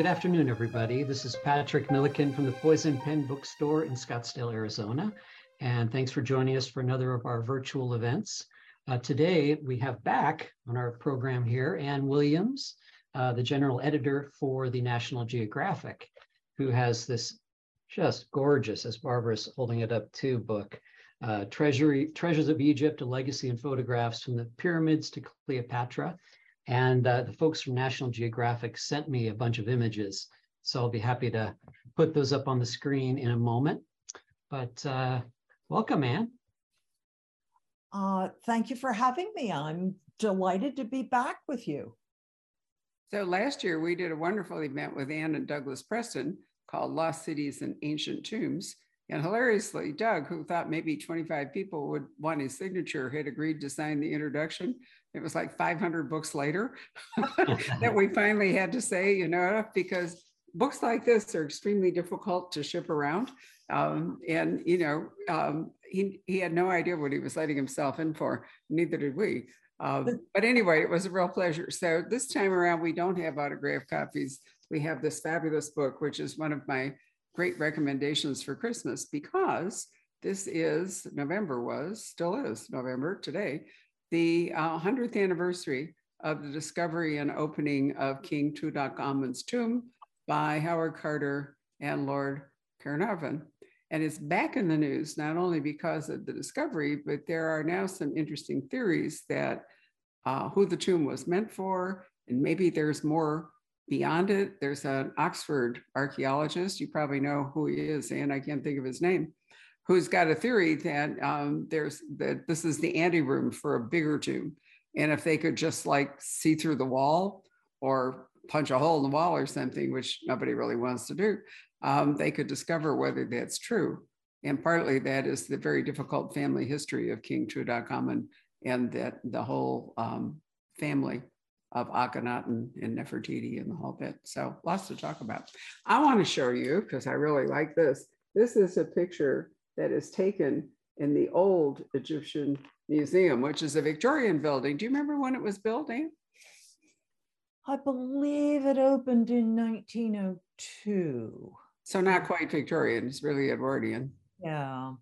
good afternoon, everybody. This is Patrick Milliken from the Poison Pen Bookstore in Scottsdale, Arizona. And thanks for joining us for another of our virtual events. Uh, today, we have back on our program here Ann Williams, uh, the general editor for the National Geographic, who has this just gorgeous, as Barbara's holding it up too, book, uh, Treasury, Treasures of Egypt, a legacy and photographs from the pyramids to Cleopatra. And uh, the folks from National Geographic sent me a bunch of images. So I'll be happy to put those up on the screen in a moment. But uh, welcome, Ann. Uh, thank you for having me. I'm delighted to be back with you. So last year we did a wonderful event with Ann and Douglas Preston called Lost Cities and Ancient Tombs. And hilariously, Doug, who thought maybe 25 people would want his signature, had agreed to sign the introduction. It was like 500 books later that we finally had to say, you know, because books like this are extremely difficult to ship around. Um, and, you know, um, he, he had no idea what he was letting himself in for. Neither did we. Um, but anyway, it was a real pleasure. So this time around, we don't have autographed copies. We have this fabulous book, which is one of my great recommendations for Christmas because this is November was still is November today, the uh, 100th anniversary of the discovery and opening of King Tutankhamun's tomb by Howard Carter and Lord Carnarvon. And it's back in the news, not only because of the discovery, but there are now some interesting theories that uh, who the tomb was meant for, and maybe there's more beyond it. There's an Oxford archaeologist, you probably know who he is, and I can't think of his name, who's got a theory that um, there's that this is the anteroom for a bigger tomb. And if they could just like see through the wall or punch a hole in the wall or something, which nobody really wants to do, um, they could discover whether that's true. And partly that is the very difficult family history of King Tutankhamun and that the whole um, family of Akhenaten and Nefertiti and the whole bit. So lots to talk about. I want to show you, because I really like this. This is a picture that is taken in the old Egyptian Museum, which is a Victorian building. Do you remember when it was built, Ann? I believe it opened in 1902. So not quite Victorian, it's really Edwardian. Yeah.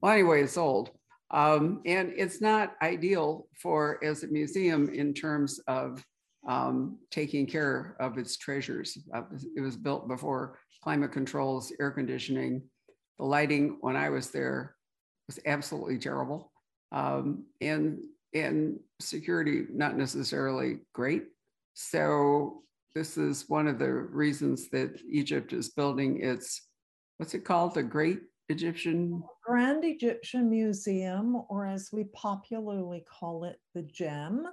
Well, anyway, it's old. Um, and it's not ideal for as a museum in terms of um, taking care of its treasures. Uh, it was built before climate controls, air conditioning. The lighting when I was there was absolutely terrible. Um, and, and security, not necessarily great. So this is one of the reasons that Egypt is building its, what's it called? The Great Egyptian? Grand Egyptian Museum, or as we popularly call it, the GEM.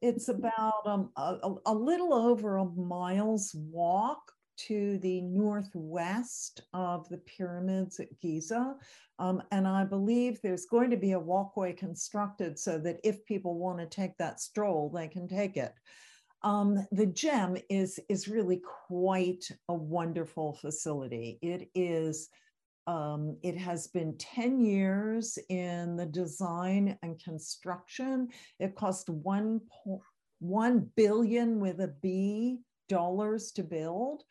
It's about um, a, a little over a mile's walk to the northwest of the pyramids at Giza. Um, and I believe there's going to be a walkway constructed so that if people want to take that stroll, they can take it. Um, the GEM is, is really quite a wonderful facility. It is um, it has been 10 years in the design and construction. It cost one, 1 billion with a B dollars to build.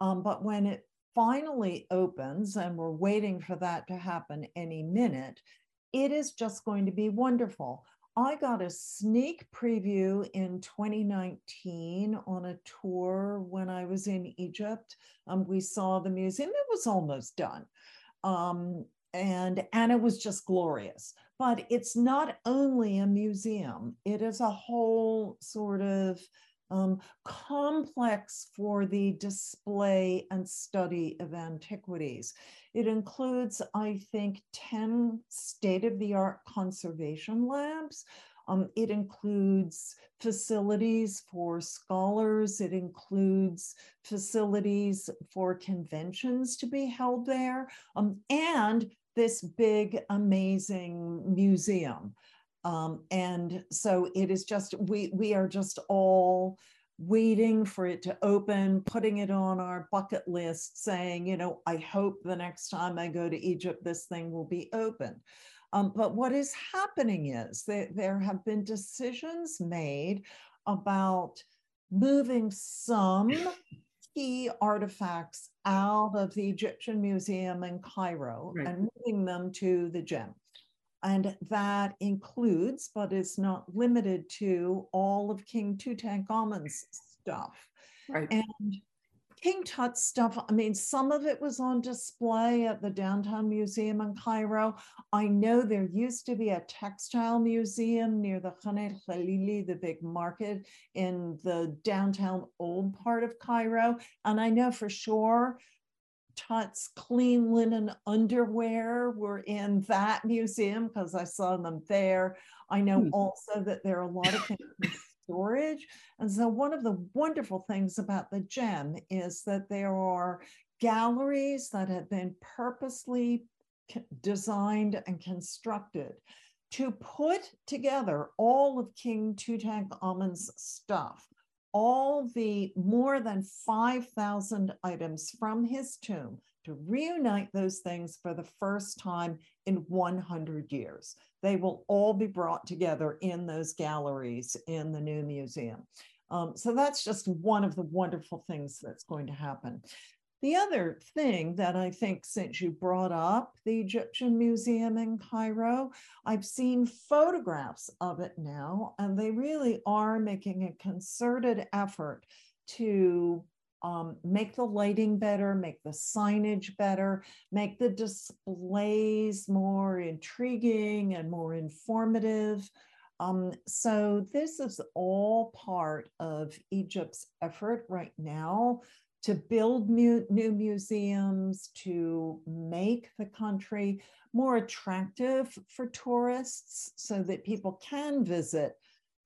Um, but when it finally opens, and we're waiting for that to happen any minute, it is just going to be wonderful. I got a sneak preview in 2019 on a tour when I was in Egypt. Um, we saw the museum, it was almost done. Um, and it was just glorious but it's not only a museum it is a whole sort of um, complex for the display and study of antiquities. It includes, I think, 10 state of the art conservation labs, um, it includes facilities for scholars. It includes facilities for conventions to be held there, um, and this big, amazing museum. Um, and so it is just, we, we are just all waiting for it to open, putting it on our bucket list, saying, you know, I hope the next time I go to Egypt, this thing will be open. Um, but what is happening is that there have been decisions made about moving some key artifacts out of the Egyptian Museum in Cairo Right. and moving them to the gem. And that includes, but is not limited to, all of King Tutankhamun's stuff. Right. And King Tut's stuff, I mean, some of it was on display at the Downtown Museum in Cairo. I know there used to be a textile museum near the Khan el Khalili, the big market in the downtown old part of Cairo. And I know for sure Tut's clean linen underwear were in that museum because I saw them there. I know Hmm. also that there are a lot of things in storage. And so, one of the wonderful things about the gem is that there are galleries that have been purposely designed and constructed to put together all of King Tutankhamun's stuff, all the more than 5,000 items from his tomb, to reunite those things for the first time in 100 years. They will all be brought together in those galleries in the new museum. Um, so that's just one of the wonderful things that's going to happen. The other thing that I think, since you brought up the Egyptian Museum in Cairo, I've seen photographs of it now, and they really are making a concerted effort to um, make the lighting better, make the signage better, make the displays more intriguing and more informative. Um, so this is all part of Egypt's effort right now to build mu- new museums, to make the country more attractive for tourists so that people can visit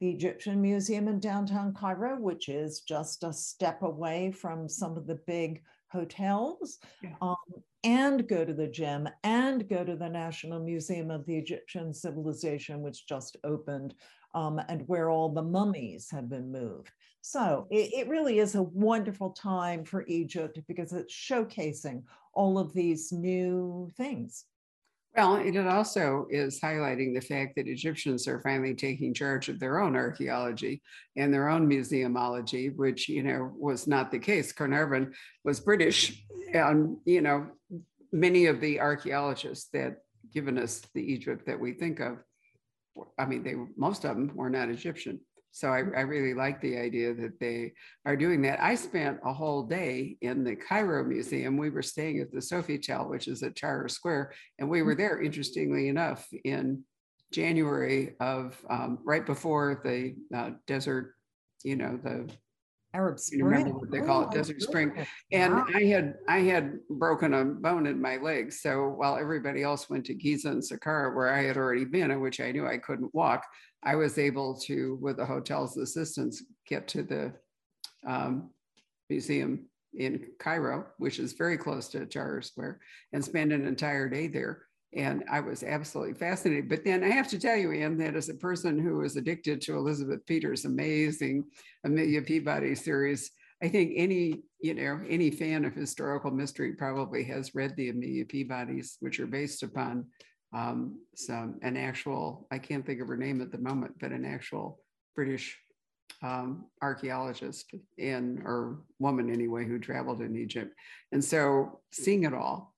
the Egyptian Museum in downtown Cairo, which is just a step away from some of the big hotels, Yeah. um, and go to the GEM and go to the National Museum of the Egyptian Civilization, which just opened, um, and where all the mummies have been moved. So it, it really is a wonderful time for Egypt because it's showcasing all of these new things. Well, it also is highlighting the fact that Egyptians are finally taking charge of their own archaeology and their own museumology, which, you know, was not the case. Carnarvon was British and, you know, many of the archaeologists that given us the Egypt that we think of, I mean, they, most of them were not Egyptian. So I, I really like the idea that they are doing that. I spent a whole day in the Cairo Museum. We were staying at the Sofitel, which is at Tahrir Square, and we were there, interestingly enough, in January of um, right before the uh, desert, you know, the Arab You Spring. remember what they call it, Oh, Desert Spring. and Wow. I had I had broken a bone in my leg. So while everybody else went to Giza and Saqqara, where I had already been, and which I knew I couldn't walk, I was able to, with the hotel's assistance, get to the um, museum in Cairo, which is very close to Tahrir Square, and spend an entire day there. And I was absolutely fascinated. But then I have to tell you, Anne, that as a person who was addicted to Elizabeth Peters' amazing Amelia Peabody series, I think any, you know, any fan of historical mystery probably has read the Amelia Peabodys, which are based upon um, some an actual, I can't think of her name at the moment, but an actual British um, archaeologist in or woman anyway who traveled in Egypt. And so seeing it all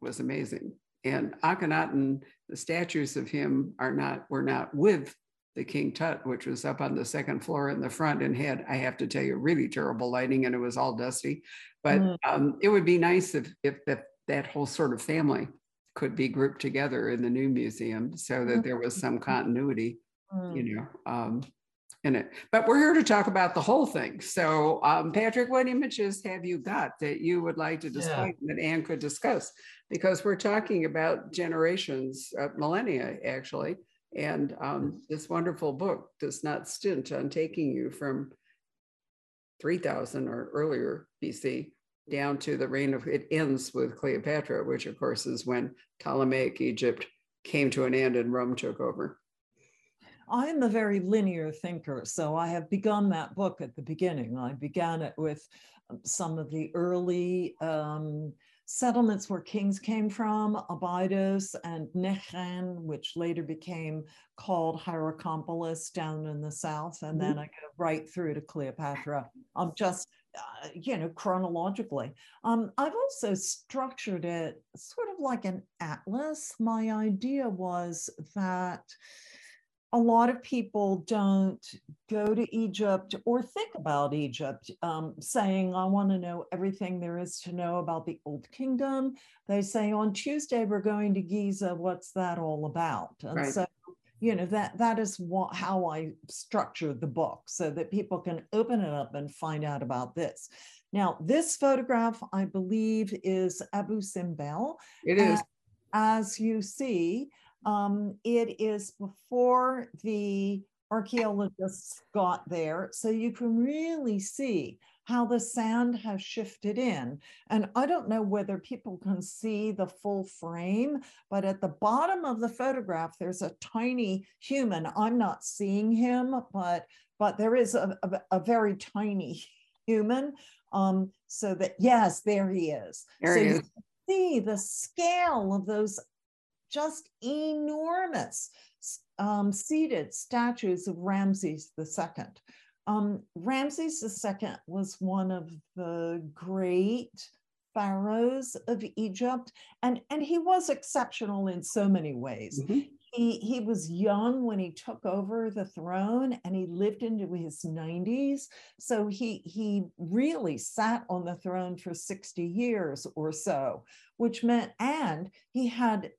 was amazing. And Akhenaten, the statues of him are not, were not with the King Tut, which was up on the second floor in the front and had, I have to tell you, really terrible lighting and it was all dusty. But Mm. um, it would be nice if, if that, that whole sort of family could be grouped together in the new museum so that there was some continuity, Mm. you know, um, in it. But we're here to talk about the whole thing. So um, Patrick, what images have you got that you would like to display that Anne could discuss? Because we're talking about generations, uh, millennia actually. And um, this wonderful book does not stint on taking you from 3000 or earlier BC down to the reign of, it ends with Cleopatra, which of course is when Ptolemaic Egypt came to an end and Rome took over. I'm a very linear thinker, so I have begun that book at the beginning. I began it with um, some of the early um, settlements where kings came from, Abydos and Nekhen, which later became called Hierakonpolis down in the south, and then I go right through to Cleopatra. I'm just uh, you know, chronologically. Um, I've also structured it sort of like an atlas. My idea was that a lot of people don't go to Egypt or think about Egypt, um, saying, I want to know everything there is to know about the Old Kingdom. They say, on Tuesday, we're going to Giza. What's that all about? And right. so, you know, that, that is what, how I structured the book so that people can open it up and find out about this. Now, this photograph, I believe, is Abu Simbel. It is. As you see, um, it is before the archaeologists got there. So you can really see how the sand has shifted in. And I don't know whether people can see the full frame, but at the bottom of the photograph, there's a tiny human. I'm not seeing him, but but there is a, a, a very tiny human. Um, so that yes, there he is. There so he is. see the scale of those just enormous um, seated statues of Ramses II. Um, Ramses II was one of the great pharaohs of Egypt, and, and he was exceptional in so many ways. Mm-hmm. He, he was young when he took over the throne and he lived into his 90s. So he, he really sat on the throne for 60 years or so, which meant, and he had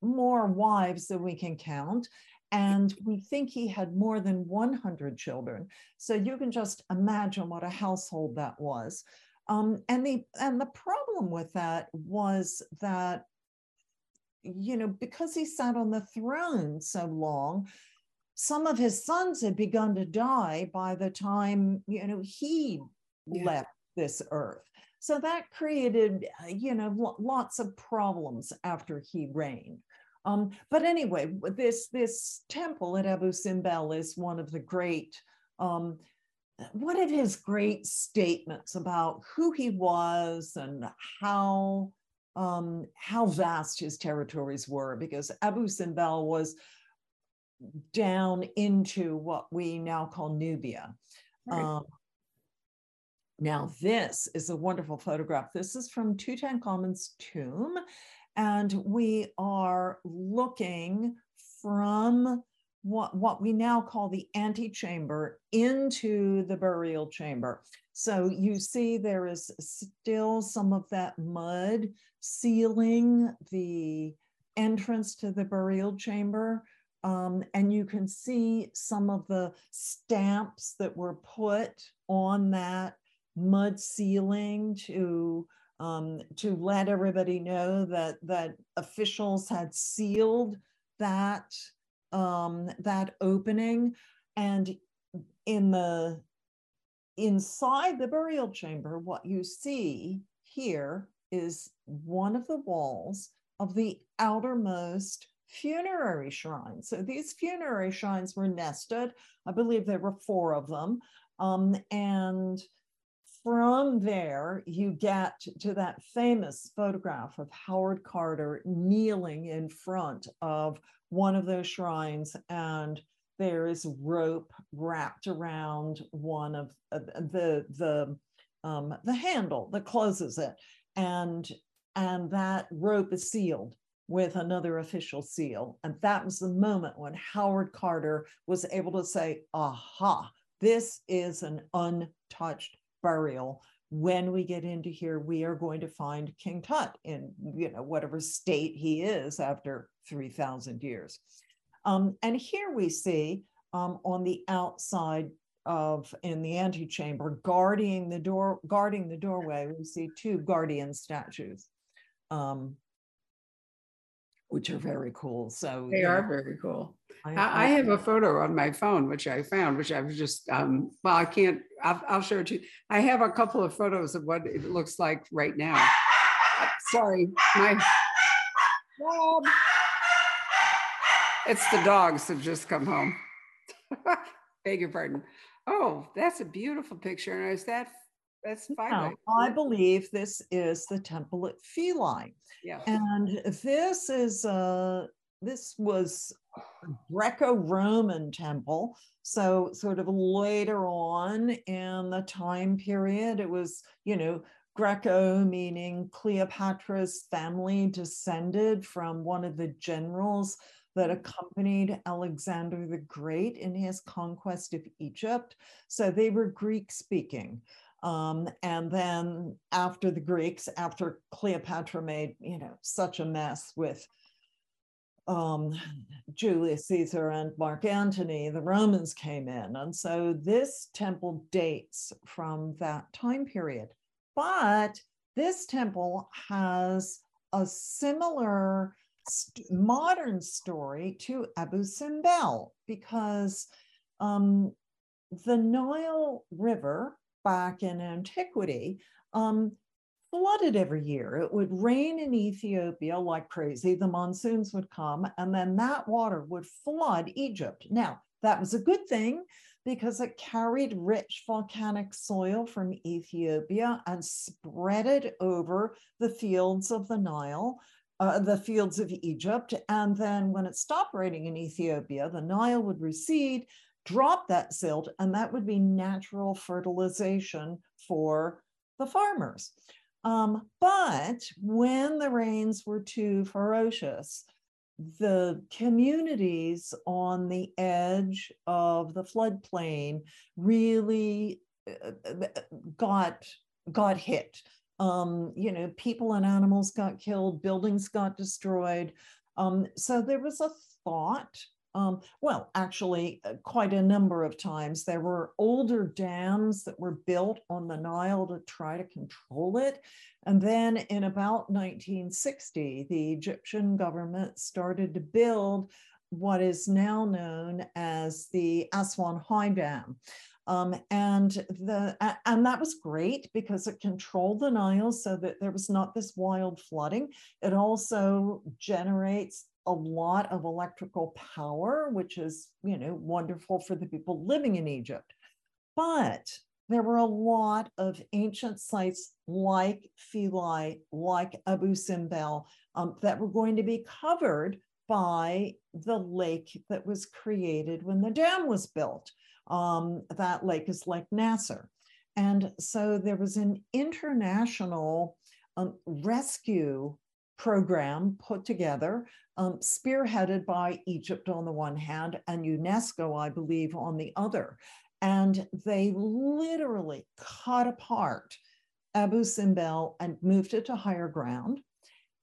more wives than we can count. And we think he had more than 100 children. So you can just imagine what a household that was. Um, and the and the problem with that was that, you know, because he sat on the throne so long, some of his sons had begun to die by the time you know he yeah. left this earth. So that created, you know, lots of problems after he reigned. Um, but anyway, this this temple at Abu Simbel is one of the great, um, one of his great statements about who he was and how um, how vast his territories were, because Abu Simbel was down into what we now call Nubia. Right. Um, now, this is a wonderful photograph. This is from Tutankhamun's tomb, and we are looking from what, what we now call the antechamber into the burial chamber. So you see there is still some of that mud sealing the entrance to the burial chamber. Um, and you can see some of the stamps that were put on that mud sealing to um, to let everybody know that that officials had sealed that um, that opening, and in the inside the burial chamber, what you see here is one of the walls of the outermost funerary shrine. So these funerary shrines were nested. I believe there were four of them. Um, and from there, you get to that famous photograph of Howard Carter kneeling in front of one of those shrines, and there is rope wrapped around one of uh, the the um, the handle that closes it, and and that rope is sealed with another official seal, and that was the moment when Howard Carter was able to say, "Aha." This is an untouched burial. When we get into here we are going to find king tut in you know whatever state he is after 3000 years. Um, and here we see um, on the outside of in the antechamber guarding the door guarding the doorway we see two guardian statues. Um, which are very cool so they are very cool I, I, have a photo on my phone, which I found, which I was just, um, well, I can't, I'll, I'll show it to you. I have a couple of photos of what it looks like right now. Sorry, my, Rob. It's the dogs have just come home. Beg your pardon. Oh, that's a beautiful picture. And is that that's fine. Now, I believe this is the temple at Philae. Yeah. And this is uh this was Greco-Roman temple. So sort of later on in the time period, it was, you know, Greco, meaning Cleopatra's family descended from one of the generals that accompanied Alexander the Great in his conquest of Egypt. So they were Greek speaking. Um, and then after the Greeks, after Cleopatra made, you know, such a mess with um, Julius Caesar and Mark Antony, the Romans came in. And so this temple dates from that time period. But this temple has a similar st- modern story to Abu Simbel because um, the Nile River back in antiquity um, flooded every year. It would rain in Ethiopia like crazy. The monsoons would come, and then that water would flood Egypt. Now, that was a good thing because it carried rich volcanic soil from Ethiopia and spread it over the fields of the Nile, uh, the fields of Egypt. And then when it stopped raining in Ethiopia, the Nile would recede, drop that silt, and that would be natural fertilization for the farmers. Um, but when the rains were too ferocious, the communities on the edge of the floodplain really uh, uh, got got hit. Um, you know, people and animals got killed, buildings got destroyed. Um, so there was a thought um, well, actually, uh, quite a number of times. There were older dams that were built on the Nile to try to control it. And then in about 1960, the Egyptian government started to build what is now known as the Aswan High Dam. Um, and the and that was great because it controlled the Nile so that there was not this wild flooding. It also generates a lot of electrical power, which is, you know, wonderful for the people living in Egypt. But there were a lot of ancient sites like Philae, like Abu Simbel, um, that were going to be covered by the lake that was created when the dam was built. Um, that lake is Lake Nasser. And so there was an international um, rescue program put together, um, spearheaded by Egypt on the one hand and UNESCO, I believe, on the other. And they literally cut apart Abu Simbel and moved it to higher ground.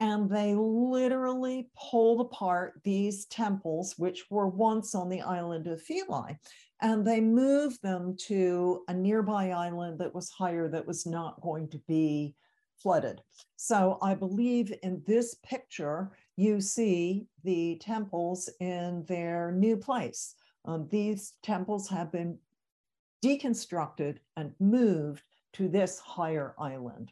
And they literally pulled apart these temples, which were once on the island of Philae, and they moved them to a nearby island that was higher, that was not going to be flooded. So I believe in this picture, you see the temples in their new place. Um, these temples have been deconstructed and moved to this higher island.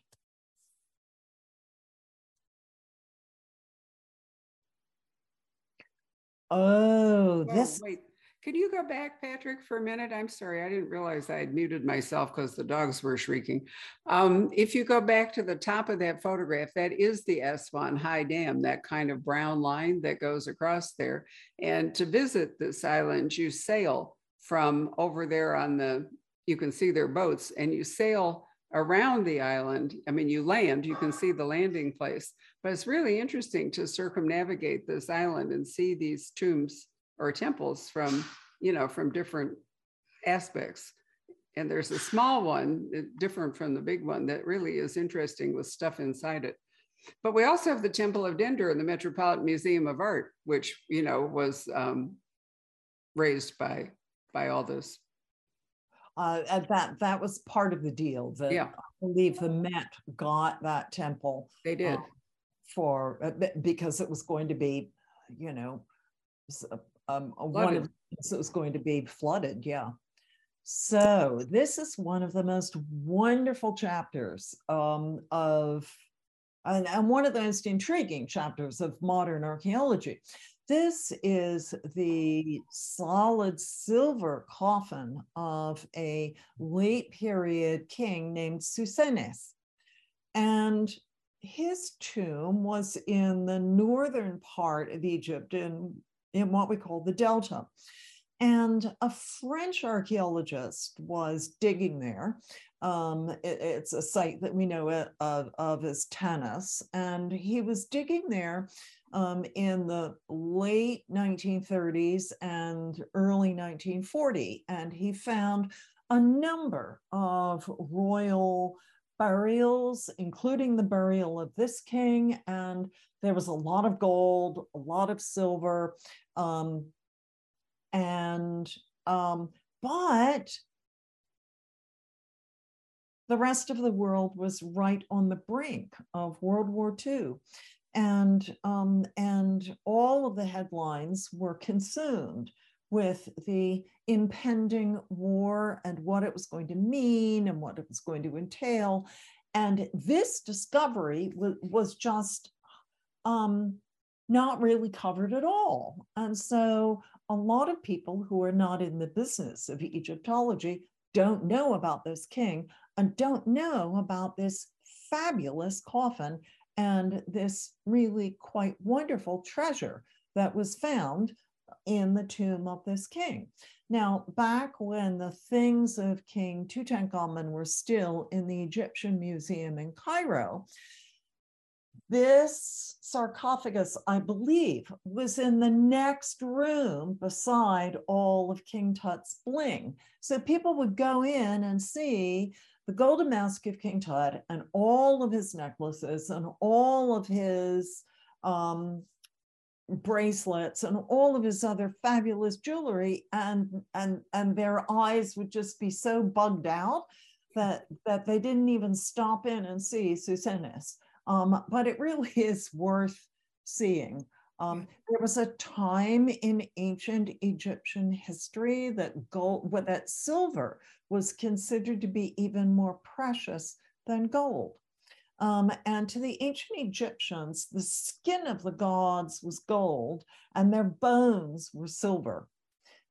Oh, this. wait, could you go back, Patrick, for a minute? I'm sorry, I didn't realize I had muted myself because the dogs were shrieking. Um, if you go back to the top of that photograph, that is the Aswan High Dam, that kind of brown line that goes across there. And to visit this island, you sail from over there on the, you can see their boats, and you sail around the island. I mean, you land, you can see the landing place, but it's really interesting to circumnavigate this island and see these tombs or temples from, you know, from different aspects. And there's a small one, uh, different from the big one, that really is interesting with stuff inside it. But we also have the Temple of Dendur in the Metropolitan Museum of Art, which, you know, was um, raised by by all this. Uh, that that was part of the deal. That yeah. I believe the Met got that temple. They did uh, for uh, because it was going to be, you know, um, one of it was going to be flooded. Yeah. So this is one of the most wonderful chapters um, of, and, and one of the most intriguing chapters of modern archaeology. This is the solid silver coffin of a late period king named Psusennes. And his tomb was in the northern part of Egypt in in what we call the Delta. And a French archaeologist was digging there. Um, it, it's a site that we know of, of as Tanis, and he was digging there um, in the late 1930s and early 1940, and he found a number of royal burials, including the burial of this king, and there was a lot of gold, a lot of silver. Um, and um, but the rest of the world was right on the brink of World War II. And, um, and all of the headlines were consumed with the impending war and what it was going to mean and what it was going to entail. And this discovery was, was just um, not really covered at all. And so a lot of people who are not in the business of Egyptology don't know about this king and don't know about this fabulous coffin and this really quite wonderful treasure that was found in the tomb of this king. Now, back when the things of King Tutankhamun were still in the Egyptian Museum in Cairo, this sarcophagus, I believe, was in the next room beside all of King Tut's bling. So people would go in and see the golden mask of King Tut and all of his necklaces and all of his um, bracelets and all of his other fabulous jewelry and and and their eyes would just be so bugged out that that they didn't even stop in and see Psusennes. Um, but it really is worth seeing. Um, there was a time in ancient Egyptian history that gold, well, that silver was considered to be even more precious than gold. Um, and to the ancient Egyptians, the skin of the gods was gold and their bones were silver.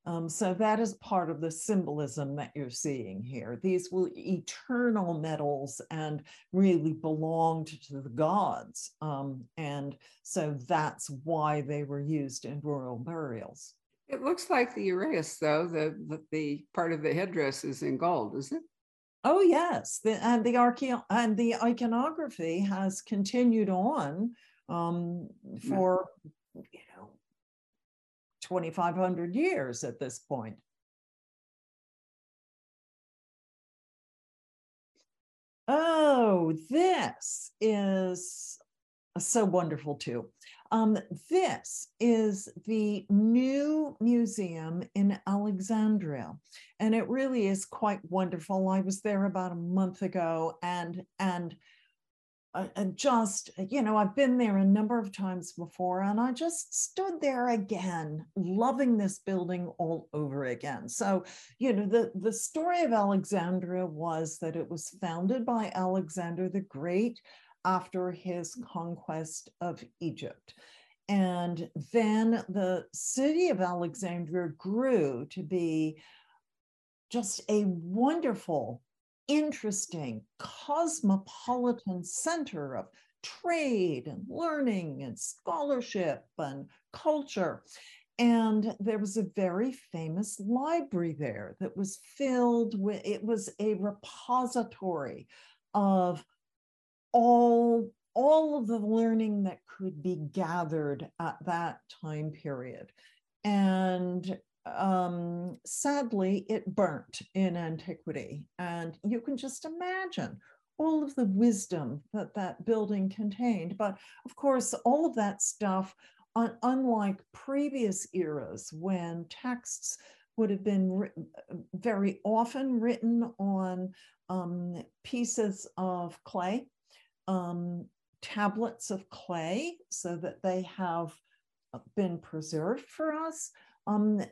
Um, so that is part of the symbolism that you're seeing here. These were eternal metals and really belonged to the gods. Um, and so that's why they were used in royal burials. It looks like the uraeus, though, the, the, the part of the headdress is in gold, is it? Oh yes, the, and the archaeo- and uh, the iconography has continued on um, hmm. for you know 2,500 years at this point. Oh, this is uh, so wonderful too. Um, this is the new museum in Alexandria, and it really is quite wonderful. I was there about a month ago, and and and just you know i've been there a number of times before and i just stood there again loving this building all over again so you know the the story of alexandria was that it was founded by alexander the great after his conquest of egypt and then the city of alexandria grew to be just a wonderful interesting cosmopolitan center of trade and learning and scholarship and culture. And there was a very famous library there that was filled with, it was a repository of all, all of the learning that could be gathered at that time period. And um, sadly, it burnt in antiquity. And you can just imagine all of the wisdom that that building contained. But of course, all of that stuff, un- unlike previous eras when texts would have been very often written on um, pieces of clay, um, tablets of clay, so that they have been preserved for us. Um,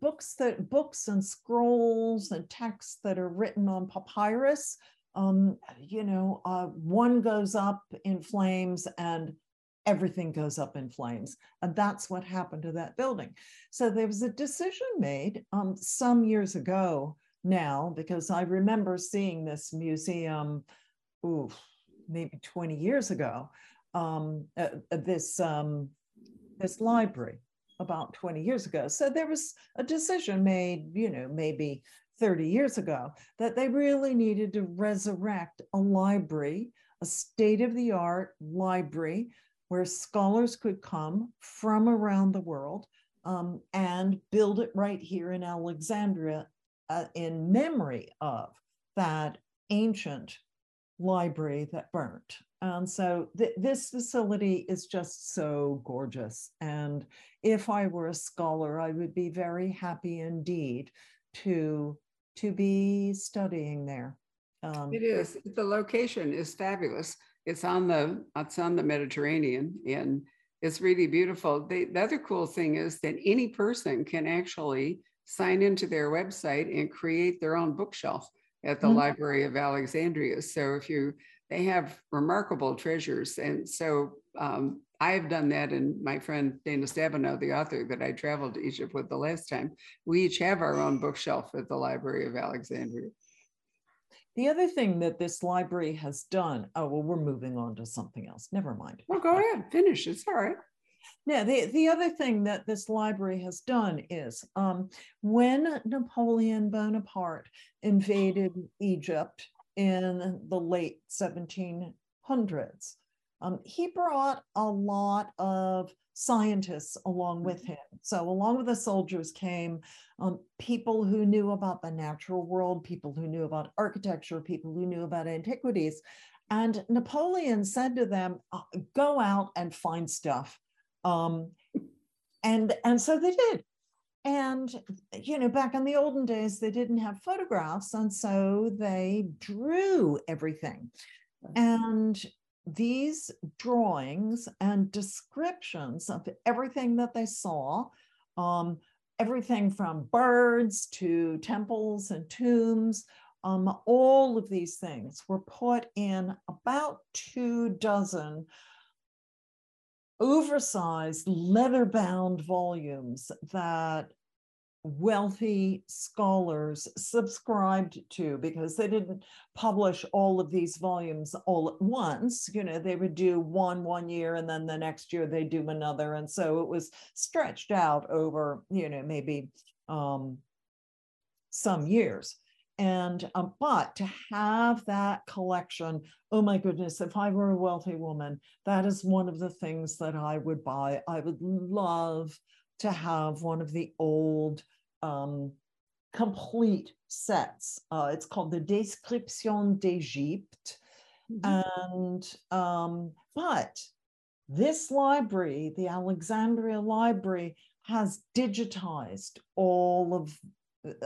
books that books and scrolls and texts that are written on papyrus um, you know uh, one goes up in flames and everything goes up in flames and that's what happened to that building so there was a decision made um, some years ago now because i remember seeing this museum ooh, maybe 20 years ago um, uh, this um, this library about 20 years ago. So there was a decision made, you know, maybe 30 years ago that they really needed to resurrect a library, a state of the art library where scholars could come from around the world um, and build it right here in Alexandria uh, in memory of that ancient library that burnt. And so th- this facility is just so gorgeous. And if I were a scholar, I would be very happy indeed to, to be studying there. Um, it is. The location is fabulous. It's on the it's on the Mediterranean and it's really beautiful. the other cool thing is that any person can actually sign into their website and create their own bookshelf at the mm-hmm. Library of Alexandria. So if you they have remarkable treasures. And so um, I've done that, and my friend Dana Stabenow, the author that I traveled to Egypt with the last time, we each have our own bookshelf at the Library of Alexandria. The other thing that this library has done, oh, well, we're moving on to something else. Never mind. Well, go ahead, finish. It's all right. Yeah, the, the other thing that this library has done is um, when Napoleon Bonaparte invaded Egypt in the late 1700s. Um, he brought a lot of scientists along with mm-hmm. him. So, along with the soldiers came um, people who knew about the natural world, people who knew about architecture, people who knew about antiquities. And Napoleon said to them, uh, Go out and find stuff. Um, and, and so they did. And, you know, back in the olden days, they didn't have photographs. And so they drew everything. And these drawings and descriptions of everything that they saw, um, everything from birds to temples and tombs, um, all of these things were put in about two dozen oversized leather bound volumes that wealthy scholars subscribed to because they didn't publish all of these volumes all at once. You know they would do one one year and then the next year they do another. And so it was stretched out over you know maybe um, some years and um, but to have that collection oh my goodness if i were a wealthy woman that is one of the things that i would buy. I would love to have one of the old um, complete sets. Uh, it's called the description d'egypte. Mm-hmm. and um, but this library the alexandria library has digitized all of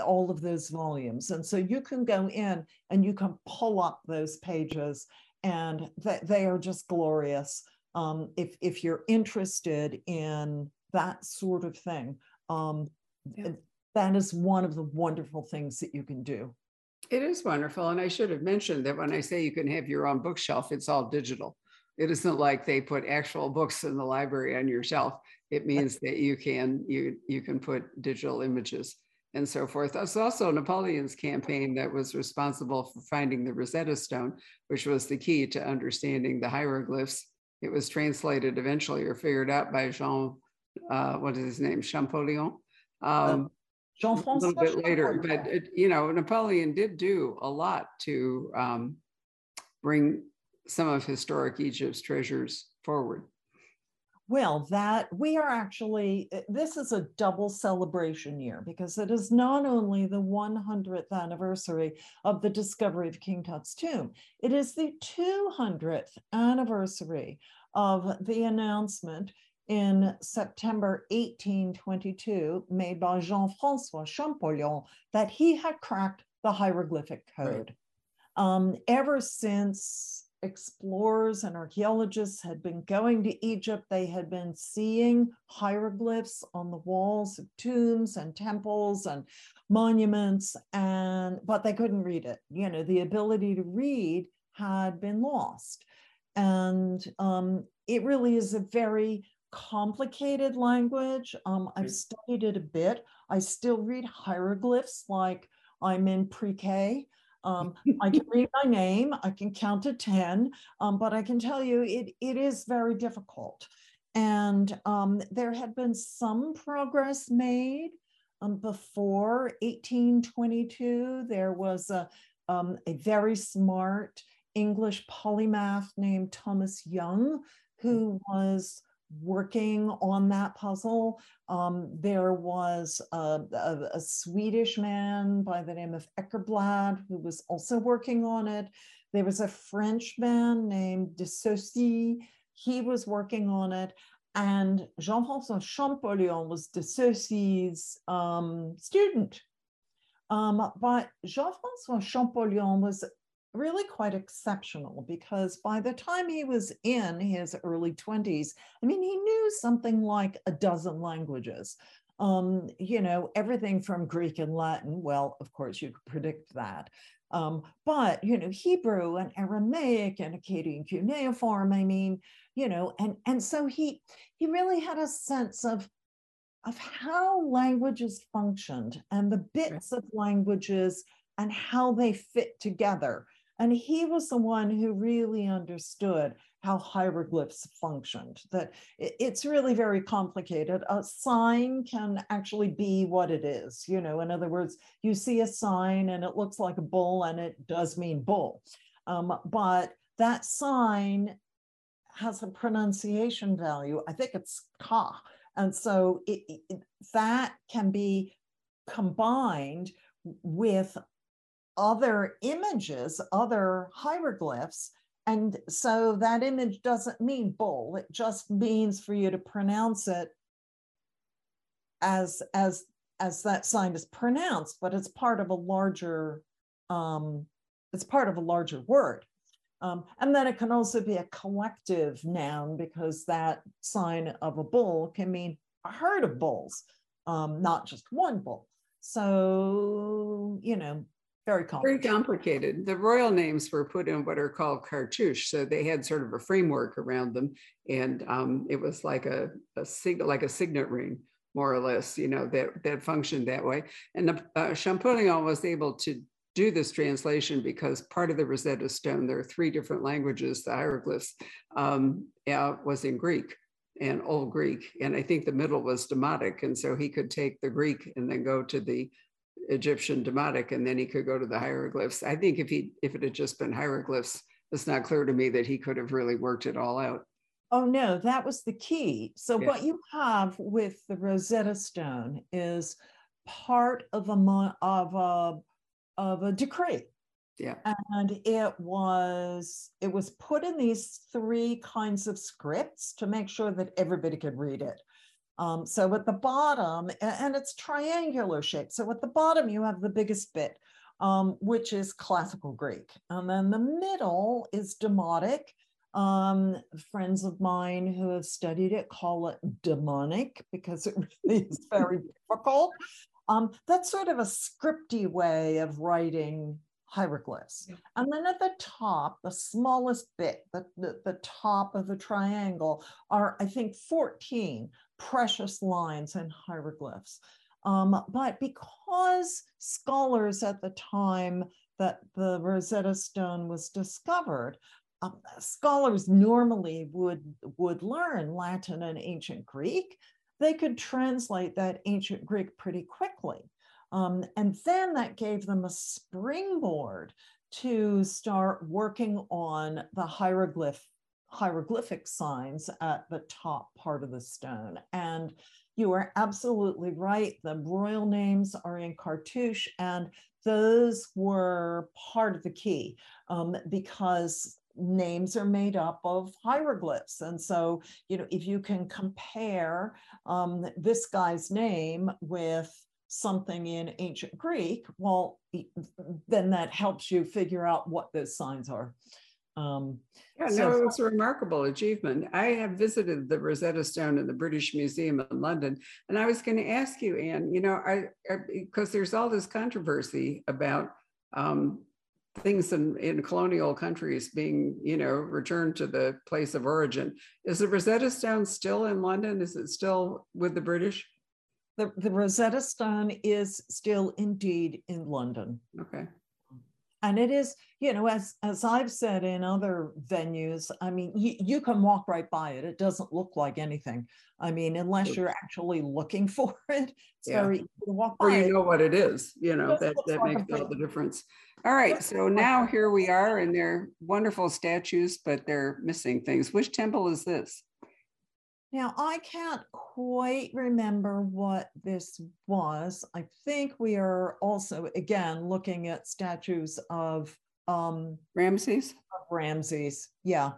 all of those volumes. And so you can go in and you can pull up those pages and th- they are just glorious. Um, if, if you're interested in that sort of thing, um, yeah. that is one of the wonderful things that you can do. It is wonderful. And I should have mentioned that when I say you can have your own bookshelf, it's all digital. It isn't like they put actual books in the library on your shelf. It means that you can you you can put digital images and so forth. It's also Napoleon's campaign that was responsible for finding the Rosetta Stone, which was the key to understanding the hieroglyphs. It was translated eventually or figured out by Jean, uh, what is his name, Champollion. Um, Jean Francois. a little bit later, but it, you know, Napoleon did do a lot to um, bring some of historic Egypt's treasures forward. Well, that we are actually, eh, this is a double celebration year because it is not only the 100th anniversary of the discovery of King Tut's tomb, it is the 200th anniversary of the announcement in September 1822 made by Jean Francois Champollion that he had cracked the hieroglyphic code. Right. Um, ever since explorers and archaeologists had been going to Egypt. They had been seeing hieroglyphs on the walls of tombs and temples and monuments, and but they couldn't read it. You know, the ability to read had been lost. And um, it really is a very complicated language. Um, I've studied it a bit. I still read hieroglyphs like I'm in pre-K. Um, I can read my name, I can count to 10, um, but I can tell you it, it is very difficult. And um, there had been some progress made um, before 1822. There was a, um, a very smart English polymath named Thomas Young who was working on that puzzle. Um, there was a, a, a, Swedish man by the name of Åkerblad who was also working on it. There was a French man named de Sacy. He was working on it. And Jean-François Champollion was de Sacy's um, student. Um, but Jean-François Champollion was really quite exceptional because by the time he was in his early 20s, I mean, he knew something like a dozen languages. Um, you know, everything from Greek and Latin. Well, of course, you could predict that. Um, but you know, Hebrew and Aramaic and Akkadian cuneiform. I mean, you know, and and so he he really had a sense of of how languages functioned and the bits of languages and how they fit together and he was the one who really understood how hieroglyphs functioned, that it's really very complicated. A sign can actually be what it is. You know, in other words, you see a sign and it looks like a bull and it does mean bull. Um, but that sign has a pronunciation value. I think it's ka. And so it, it, that can be combined with other images, other hieroglyphs. And so that image doesn't mean bull, it just means for you to pronounce it as, as, as that sign is pronounced, but it's part of a larger, um, it's part of a larger word. Um, and then it can also be a collective noun because that sign of a bull can mean a herd of bulls, um, not just one bull. So, you know, very complicated. Very complicated. The royal names were put in what are called cartouche, so they had sort of a framework around them, and um, it was like a, a sig- like a signet ring, more or less. You know that that functioned that way. And the, uh, Champollion was able to do this translation because part of the Rosetta Stone, there are three different languages. The hieroglyphs um, yeah, was in Greek and Old Greek, and I think the middle was Demotic, and so he could take the Greek and then go to the Egyptian Demotic, and then he could go to the hieroglyphs. I think if he if it had just been hieroglyphs, it's not clear to me that he could have really worked it all out. Oh no, that was the key. So yeah. what you have with the Rosetta Stone is part of a of a of a decree. Yeah. And it was it was put in these three kinds of scripts to make sure that everybody could read it. Um, so at the bottom, and it's triangular shape. So at the bottom, you have the biggest bit, um, which is classical Greek. And then the middle is Demotic. Um, friends of mine who have studied it call it demonic because it really is very difficult. Um, that's sort of a scripty way of writing hieroglyphs. And then at the top, the smallest bit, the, the, the, top of the triangle, are I think 14 precious lines and hieroglyphs. Um, but because scholars at the time that the Rosetta Stone was discovered, um, scholars normally would, would learn Latin and ancient Greek, they could translate that ancient Greek pretty quickly. Um, and then that gave them a springboard to start working on the hieroglyph hieroglyphic signs at the top part of the stone. And you are absolutely right. The royal names are in cartouche, and those were part of the key um, because names are made up of hieroglyphs. And so, you know, if you can compare um, this guy's name with something in ancient Greek, well, then that helps you figure out what those signs are. Um, yeah, so no, it's a remarkable achievement. I have visited the Rosetta Stone in the British Museum in London, and I was going to ask you, Anne, you know, I because there's all this controversy about um, things in, in colonial countries being, you know, returned to the place of origin. Is the Rosetta Stone still in London? Is it still with the British? The, the Rosetta Stone is still indeed in London. Okay. And it is, you know, as as I've said in other venues, I mean, you, you can walk right by it. It doesn't look like anything. I mean, unless you're actually looking for it, it's Yeah. very easy to walk Or by. you it. know what it is, you know, that, that like makes all the difference. All right, so now here we are and they're wonderful statues, but they're missing things. Which temple is this? Now, I can't quite remember what this was. I think we are also, again, looking at statues of um, Ramses? of Ramses. Yeah.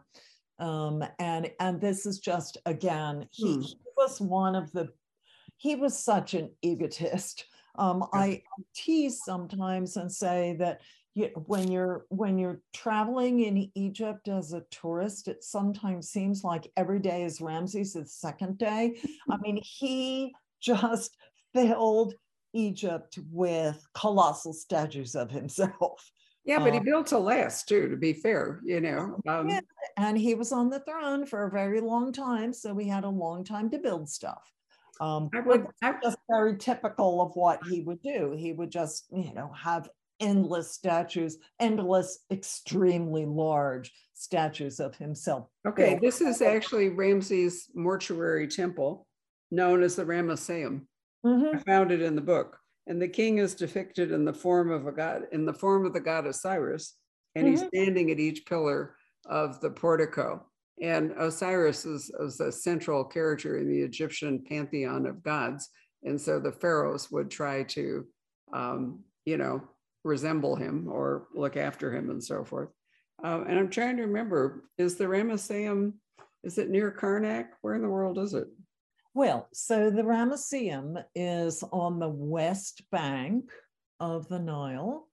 Um, and and this is just again, he, Hmm. he was one of the he was such an egotist. Um, I tease sometimes and say that you, when you're when you're traveling in Egypt as a tourist, it sometimes seems like every day is Ramses' second day. I mean, he just filled Egypt with colossal statues of himself. Yeah, but he Uh, built to last too, to be fair, you know. um, Yeah, and he was on the throne for a very long time, so we had a long time to build stuff. Um, I would, I, just very typical of what he would do. He would just, you know, have endless statues, endless, extremely large statues of himself. okay, this is actually Ramses mortuary temple, known as the Ramesseum. I Mhm, found it in the book. And the king is depicted in the form of a god, in the form of the god Osiris. And he's Mhm. standing at each pillar of the portico. And Osiris is, is a central character in the Egyptian pantheon of gods. And so the pharaohs would try to, um, you know, resemble him or look after him and so forth. Um, and I'm trying to remember, is the Ramesseum, is it near Karnak? Where in the world is it? Well, so the Ramesseum is on the west bank of the Nile.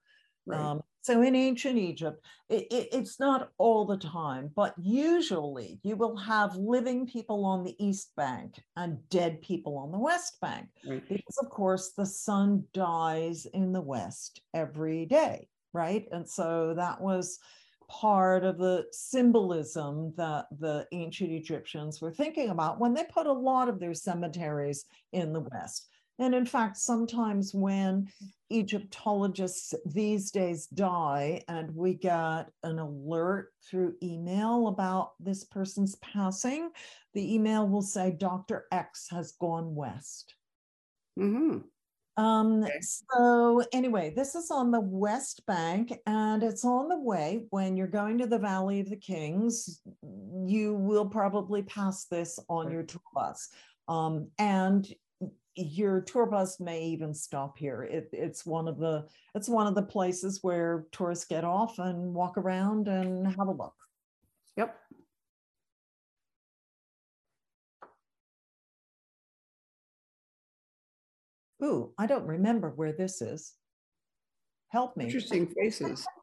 Right. Um, so in ancient Egypt, it, it- it's not all the time, but usually you will have living people on the east bank and dead people on the west bank. Right. Because, of course, the sun dies in the west every day, right? And so that was part of the symbolism that the ancient Egyptians were thinking about when they put a lot of their cemeteries in the west. And in fact, sometimes when Egyptologists these days die and we get an alert through email about this person's passing, the email will say Dr. X has gone west. hmm Um, Okay. so anyway, this is on the West Bank and it's on the way when you're going to the Valley of the Kings. You will probably pass this on your tour bus. Um, and your tour bus may even stop here. It, it's one of the it's one of the places where tourists get off and walk around and have a look. Yep. Ooh, I don't remember where this is. Help me. Interesting faces.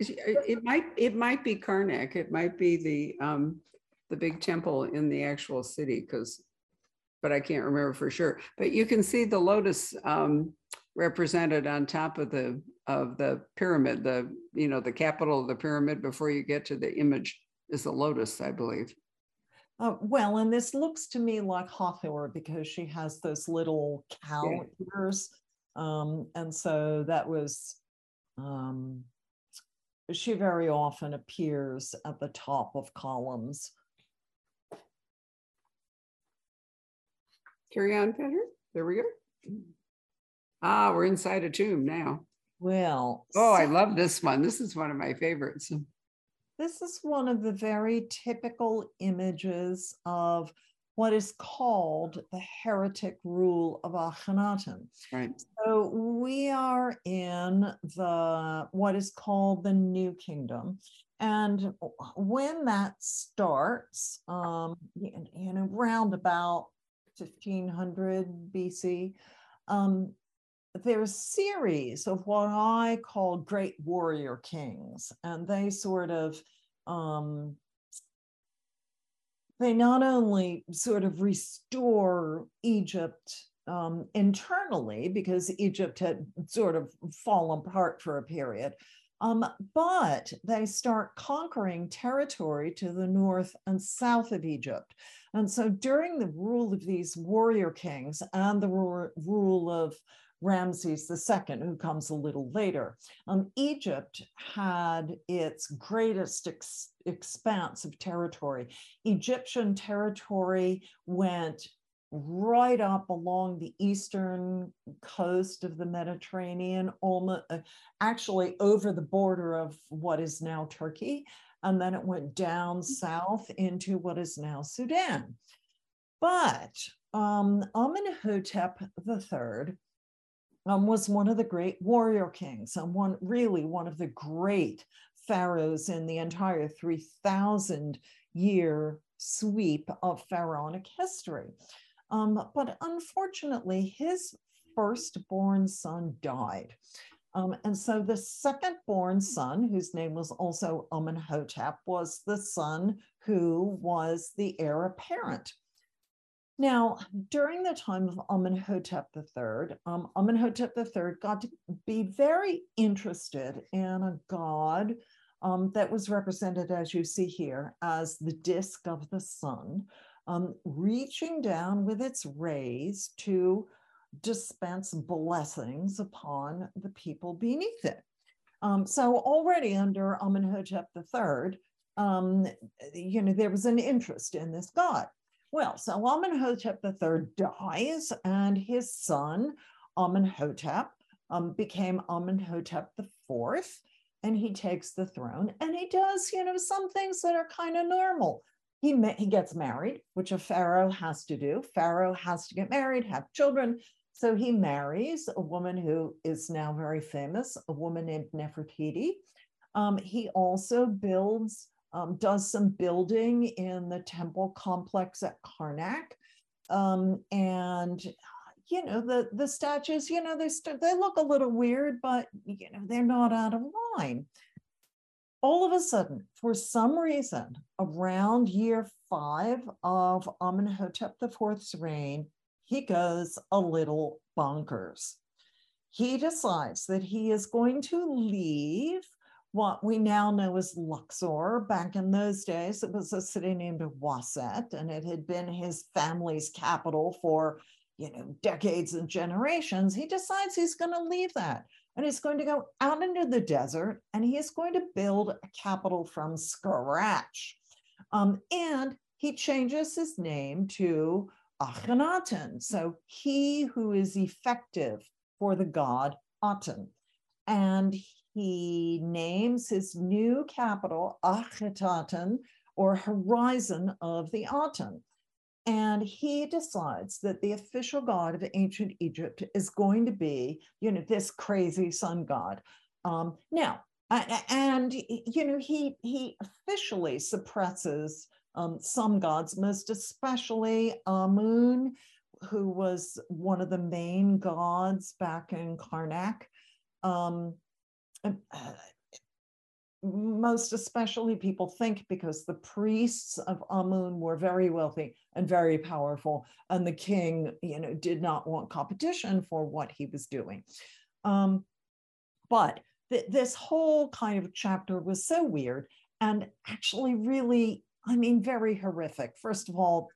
It might, it might be Karnak. It might be the, um, the big temple in the actual city, because, but I can't remember for sure. But you can see the lotus, um, represented on top of the, of the pyramid, the, you know, the capital of the pyramid before you get to the image is the lotus, I believe. Uh, well, and this looks to me like Hathor because she has those little cow Yeah. ears. Um, and so that was, um, she very often appears at the top of columns. Carry on, Peter. There we go. Ah, we're inside a tomb now. Well, Oh, I love this one. This is one of my favorites. this is one of the very typical images of what is called the heretic rule of Akhenaten. Right. So we are in the what is called the New Kingdom. And when that starts, um, in around about 1500 BC, um, there's a series of what I call great warrior kings, and they sort of um, they not only sort of restore Egypt um, internally because Egypt had sort of fallen apart for a period, um, but they start conquering territory to the north and south of Egypt. And so during the rule of these warrior kings and the rule of Ramses II, who comes a little later. Um, Egypt had its greatest ex expanse of territory. Egyptian territory went right up along the eastern coast of the Mediterranean, almost, uh, actually over the border of what is now Turkey. And then it went down south into what is now Sudan. But um, Amenhotep III um, was one of the great warrior kings and one really one of the great pharaohs in the entire 3,000 year sweep of pharaonic history. Um, but unfortunately, his firstborn son died. Um, and so the second born son, whose name was also Amenhotep, was the son who was the heir apparent. Now, during the time of Amenhotep III, um, Amenhotep III got to be very interested in a god um, that was represented, as you see here, as the disk of the sun, um, reaching down with its rays to dispense blessings upon the people beneath it. Um, so already under Amenhotep III, um, you know, there was an interest in this god. Well, so Amenhotep III dies, and his son Amenhotep um, became Amenhotep IV, and he takes the throne, and he does, you know, some things that are kind of normal he, he gets married, which a pharaoh has to do. Pharaoh has to get married, have children. So he marries a woman who is now very famous, a woman named Nefertiti. Um, he also builds, um, does some building in the temple complex at Karnak. Um, and you know the the statues you know they st- they look a little weird but you know they're not out of line all of a sudden, for some reason, around year five of Amenhotep IV's reign, he goes a little bonkers. He decides that he is going to leave what we now know as Luxor. Back in those days, it was a city named Waset, and it had been his family's capital for you know decades and generations. He decides he's going to leave that and he's going to go out into the desert and he is going to build a capital from scratch. Um, and he changes his name to Akhenaten. So he who is effective for the god Aten. And he names his new capital Akhetaten or horizon of the Aten. And he decides that the official god of ancient Egypt is going to be, you know, this crazy sun god. Um, now, and you know, he he officially suppresses um, some gods, most especially Amun, who was one of the main gods back in Karnak. Um, uh, most especially people think because the priests of Amun were very wealthy and very powerful, and the king, you know, did not want competition for what he was doing. Um, but th- this whole kind of chapter was so weird and actually really, I mean, very horrific. First of all,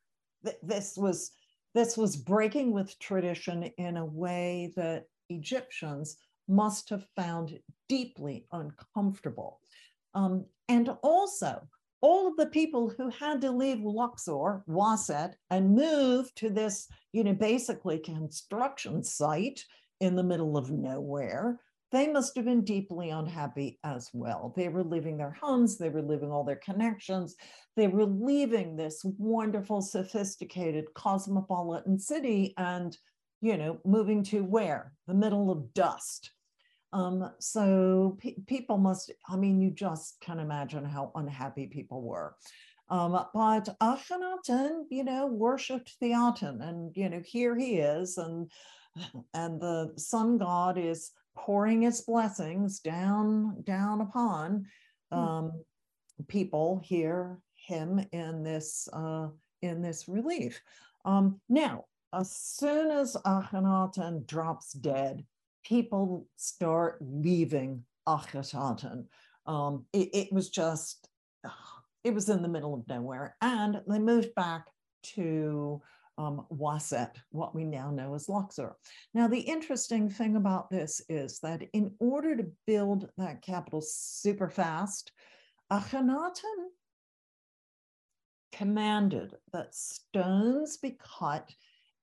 th- this was this was breaking with tradition in a way that Egyptians must have found deeply uncomfortable. Um, and also, all of the people who had to leave Luxor, Waset, and move to this, you know, basically construction site in the middle of nowhere, they must have been deeply unhappy as well. They were leaving their homes, they were leaving all their connections, they were leaving this wonderful, sophisticated, cosmopolitan city and, you know, moving to where? The middle of dust. Um, so pe people must, I mean, you just can imagine how unhappy people were. Um, but Akhenaten, you know, worshipped the Aten, and you know, here he is, and and the sun god is pouring its blessings down down upon hmm. um, people here him in this uh, in this relief. Um, now, as soon as Akhenaten drops dead, people start leaving Akhetaten. Um, it, it, was just, it was in the middle of nowhere. And they moved back to um, Waset, what we now know as Luxor. Now, the interesting thing about this is that in order to build that capital super fast, Akhenaten commanded that stones be cut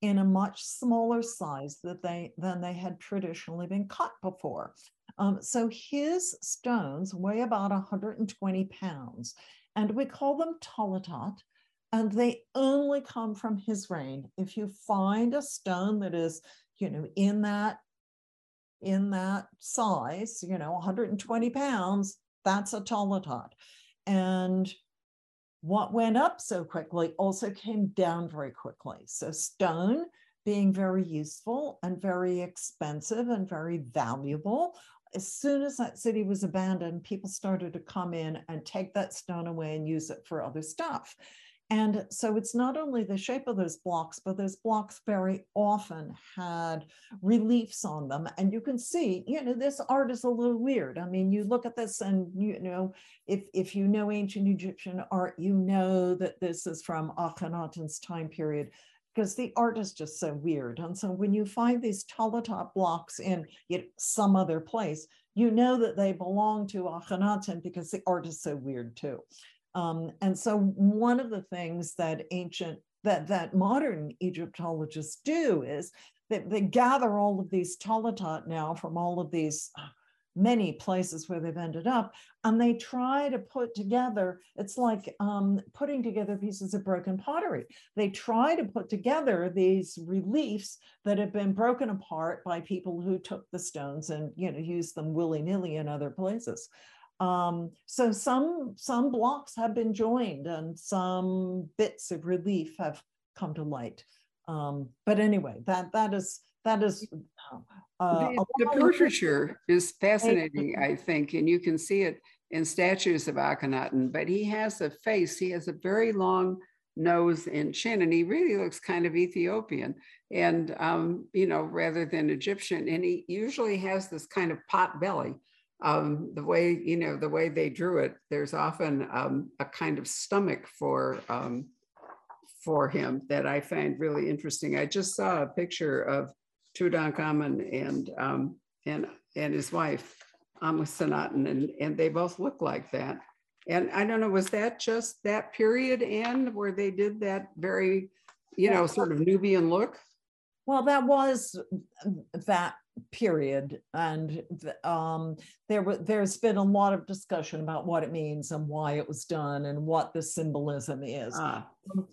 in a much smaller size that they, than they had traditionally been cut before. Um, so his stones weigh about 120 pounds, and we call them talatat, and they only come from his reign. If you find a stone that is, you know, in that in that size, you know, 120 pounds, that's a talatat. And what went up so quickly also came down very quickly. So stone being very useful and very expensive and very valuable. As soon as that city was abandoned, people started to come in and take that stone away and use it for other stuff. And so it's not only the shape of those blocks, but those blocks very often had reliefs on them. And you can see, you know, this art is a little weird. I mean, you look at this and, you know, if, if you know ancient Egyptian art, you know that this is from Akhenaten's time period because the art is just so weird. And so when you find these talatat blocks in you know, some other place, you know that they belong to Akhenaten because the art is so weird too. Um, and so one of the things that ancient, that, that modern Egyptologists do is that they gather all of these talatat now from all of these uh, many places where they've ended up, and they try to put together, it's like um, putting together pieces of broken pottery. They try to put together these reliefs that have been broken apart by people who took the stones and you know used them willy-nilly in other places. Um, so some some blocks have been joined and some bits of relief have come to light. Um, but anyway, that that is that is uh, the, the portraiture is fascinating, I think, and you can see it in statues of Akhenaten. But he has a face; he has a very long nose and chin, and he really looks kind of Ethiopian, and um, you know, rather than Egyptian. And he usually has this kind of pot belly um, the way you know the way they drew it there's often um, a kind of stomach for um, for him that i find really interesting. I just saw a picture of tutankhamun and um, and and his wife Amukhsenaten, and and they both look like that. And i don't know was that just that period and where they did that very you know sort of nubian look? Well that was that period. And um, there was there's been a lot of discussion about what it means and why it was done and what the symbolism is. Ah, um,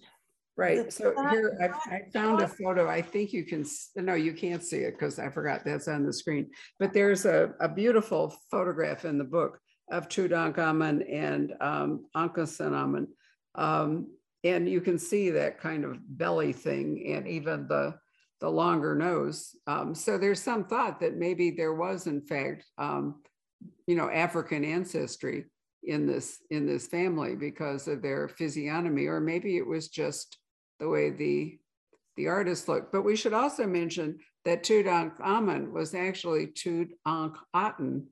right. so here I've, i found a photo. I think you can no you can't see it because i forgot that's on the screen. But there's a, a beautiful photograph in the book of tutankhamun and um, Ankhesenamun. Um, and you can see that kind of belly thing and even the the longer nose. Um, so there's some thought that maybe there was, in fact, um, you know, African ancestry in this in this family because of their physiognomy, or maybe it was just the way the the artist looked. But we should also mention that Tutankhamun was actually Tutankhaten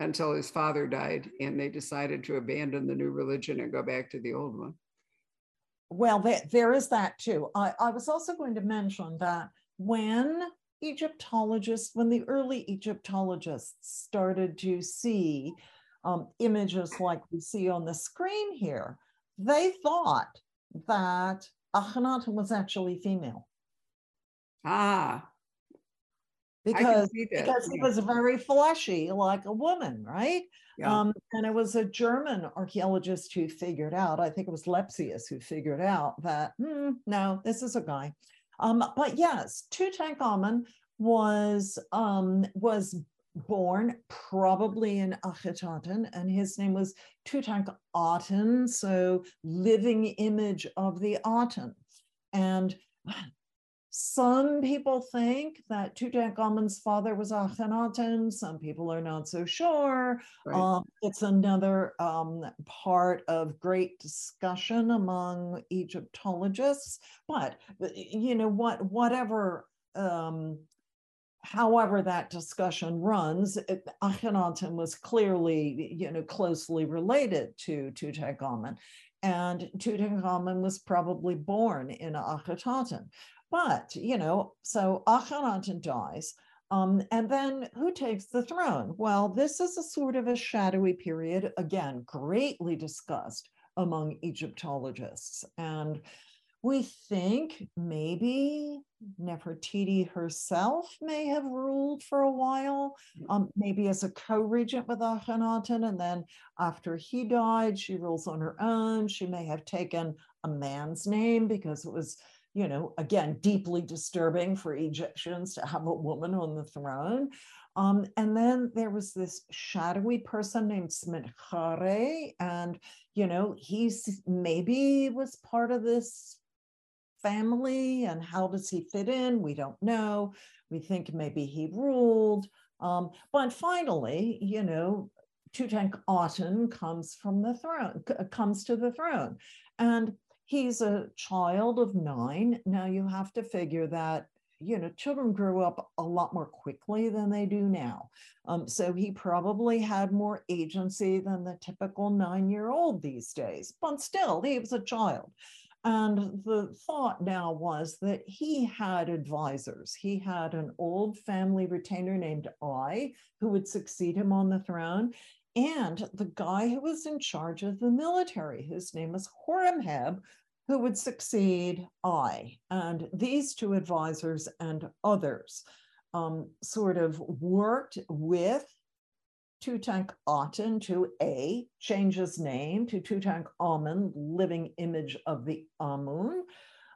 until his father died, and they decided to abandon the new religion and go back to the old one. Well, there, there is that too. I, I was also going to mention that when Egyptologists, when the early Egyptologists started to see um, images like we see on the screen here, they thought that Akhenaten was actually female. Ah. Because, because he was very fleshy like a woman, right? Yeah. Um, and it was a German archaeologist who figured out, I think it was Lepsius who figured out that, hmm, no, this is a guy. Um, but yes, Tutankhamun was, um, was born probably in Akhetaten, and his name was Tutankhaten, so living image of the Aten. And some people think that Tutankhamun's father was Akhenaten. Some people are not so sure. Right. Um, it's another um, part of great discussion among Egyptologists. But you know what? Whatever. Um, however that discussion runs, it, Akhenaten was clearly, you know, closely related to Tutankhamun. and Tutankhamun was probably born in Akhetaten. But, you know, so Akhenaten dies. Um, and then who takes the throne? Well, this is a sort of a shadowy period, again, greatly discussed among Egyptologists. And we think maybe Nefertiti herself may have ruled for a while, um, maybe as a co-regent with Akhenaten, and then after he died, she rules on her own. She may have taken a man's name because it was, you know, again, deeply disturbing for Egyptians to have a woman on the throne. Um, and then there was this shadowy person named Smenkhare, and you know, he's maybe was part of this family and how does he fit in? We don't know. We think maybe he ruled. Um, but finally, you know, Tutankhaten comes from the throne, comes to the throne. And he's a child of nine. Now you have to figure that, you know, children grew up a lot more quickly than they do now. Um, so he probably had more agency than the typical nine year old these days, but still, he was a child. And the thought now was that he had advisors. He had an old family retainer named I, who would succeed him on the throne, and the guy who was in charge of the military, whose name was Horemheb, who would succeed Ay. And these two advisors and others um, sort of worked with Tutankhaten to A, change his name to Tutankhamun, living image of the Amun.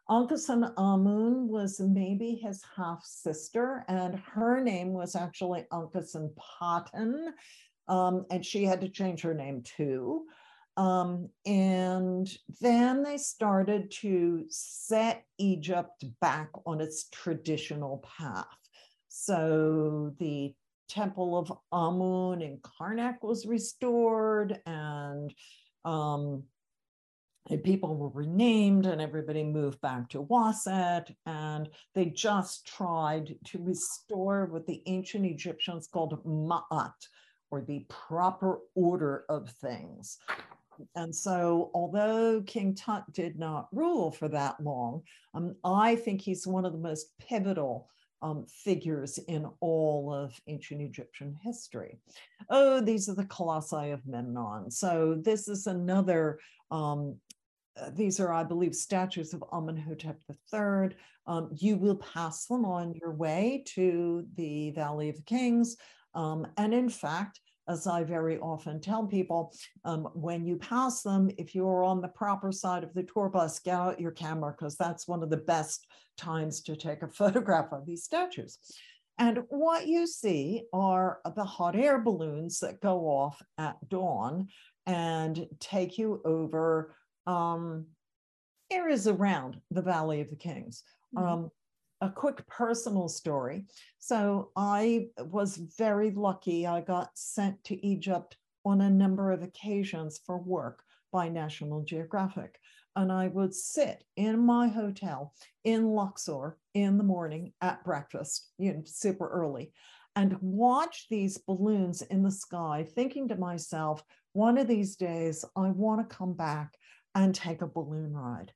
Ankhesenamun Amun was maybe his half sister, and her name was actually Ankhesenpaten, um, and she had to change her name too. Um, and then they started to set Egypt back on its traditional path. So the temple of Amun in Karnak was restored and um, and people were renamed and everybody moved back to Waset and they just tried to restore what the ancient Egyptians called ma'at or the proper order of things. And so, although King Tut did not rule for that long, um, I think he's one of the most pivotal um, figures in all of ancient Egyptian history. Oh, these are the colossi of Memnon. So this is another, um, uh, these are, I believe, statues of Amenhotep III. Um, you will pass them on your way to the Valley of the Kings. Um, and in fact, as I very often tell people, um, when you pass them, if you're on the proper side of the tour bus, get out your camera because that's one of the best times to take a photograph of these statues. And what you see are the hot air balloons that go off at dawn and take you over um, areas around the Valley of the Kings. Mm-hmm. Um, a quick personal story. So I was very lucky. I got sent to Egypt on a number of occasions for work by National Geographic. And I would sit in my hotel in Luxor in the morning at breakfast, you know, super early, and watch these balloons in the sky, thinking to myself, one of these days, I want to come back and take a balloon ride.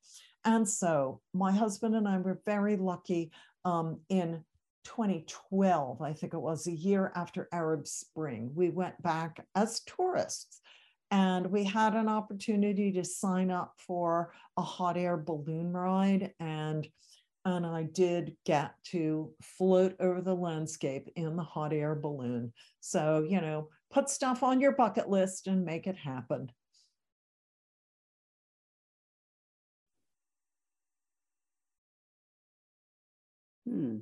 And so my husband and I were very lucky um, in 2012, I think it was a year after Arab Spring. We went back as tourists and we had an opportunity to sign up for a hot air balloon ride and and I did get to float over the landscape in the hot air balloon. So, you know, put stuff on your bucket list and make it happen. Hmm.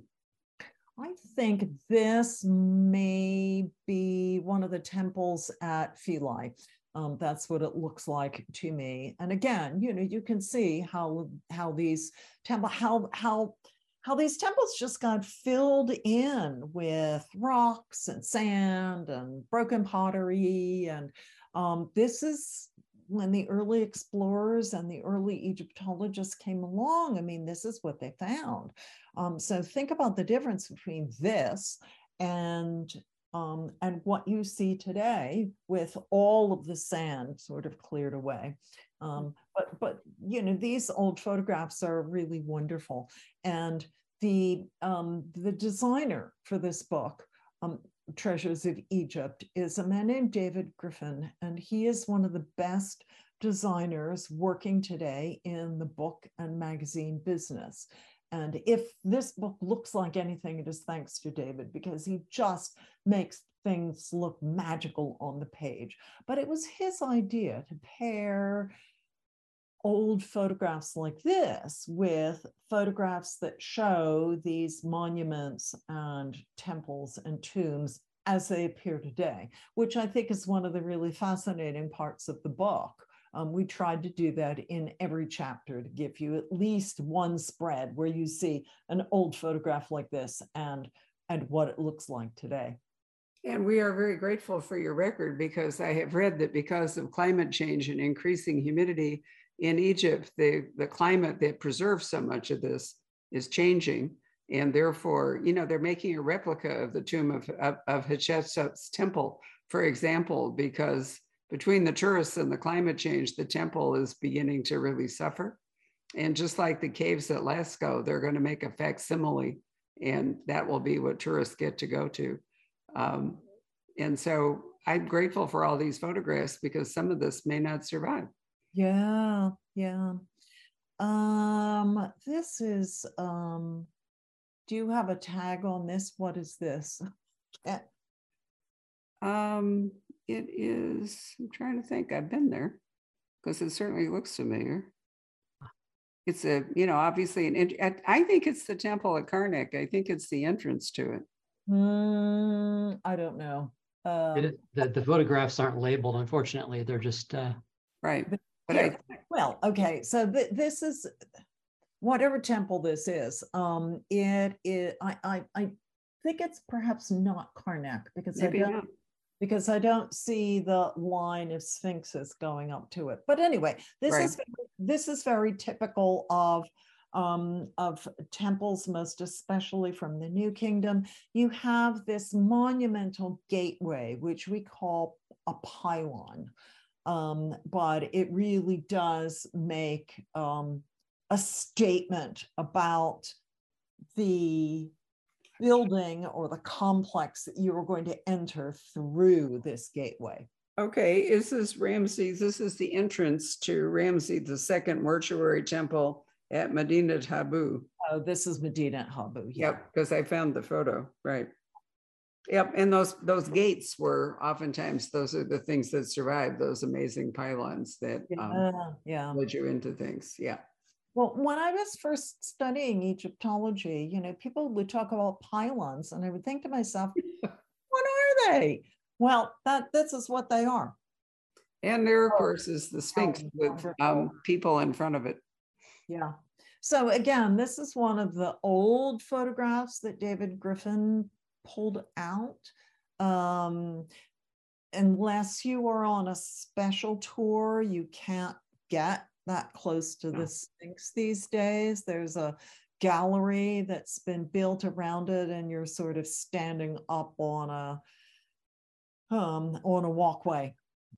I think this may be one of the temples at Philae. Um, that's what it looks like to me. And again, you know, you can see how how these temple how how how these temples just got filled in with rocks and sand and broken pottery. And um, this is when the early explorers and the early Egyptologists came along. I mean, this is what they found. Um, so think about the difference between this and um, and what you see today with all of the sand sort of cleared away. Um, but but you know these old photographs are really wonderful, and the um, the designer for this book, um, Treasures of Egypt, is a man named David Griffin, and he is one of the best designers working today in the book and magazine business. And if this book looks like anything, it is thanks to David because he just makes things look magical on the page. But it was his idea to pair old photographs like this with photographs that show these monuments and temples and tombs as they appear today, which I think is one of the really fascinating parts of the book. Um, we tried to do that in every chapter to give you at least one spread where you see an old photograph like this and and what it looks like today. And we are very grateful for your record because I have read that because of climate change and increasing humidity in Egypt, the, the climate that preserves so much of this is changing. And therefore, you know, they're making a replica of the tomb of, of, of Hatshepsut's temple, for example, because between the tourists and the climate change, the temple is beginning to really suffer. And just like the caves at Lascaux, they're going to make a facsimile, and that will be what tourists get to go to. Um, and so I'm grateful for all these photographs because some of this may not survive. Yeah, yeah. Um, this is um, do you have a tag on this? What is this? um, it is, I'm trying to think, I've been there because it certainly looks familiar. It's a, you know, obviously, an, I think it's the temple at Karnak. I think it's the entrance to it. Mm, I don't know. Um, it, the, the photographs aren't labeled, unfortunately. They're just. Uh... Right. But I, well, okay. So th- this is whatever temple this is. Um, it, it I, I, I think it's perhaps not Karnak because Maybe I don't, not because I don't see the line of sphinxes going up to it. But anyway, this right. is this is very typical of um, of temples, most especially from the New Kingdom. You have this monumental gateway, which we call a pylon, um, but it really does make um, a statement about the building or the complex that you are going to enter through this gateway. Okay, is this is Ramses. This is the entrance to Ramses the second mortuary temple at Medinet Habu. Oh, this is Medinet Habu. Yeah. Yep, because I found the photo. Right. Yep, and those those gates were oftentimes those are the things that survived those amazing pylons that yeah, um, yeah. led you into things. Yeah. Well, when I was first studying Egyptology, you know, people would talk about pylons, and I would think to myself, what are they? Well, that this is what they are. And there, of oh, course, is the Sphinx with um, people in front of it. Yeah. So again, this is one of the old photographs that David Griffin pulled out. Um, unless you are on a special tour, you can't get that close to the Sphinx these days. There's a gallery that's been built around it, and you're sort of standing up on a um, on a walkway,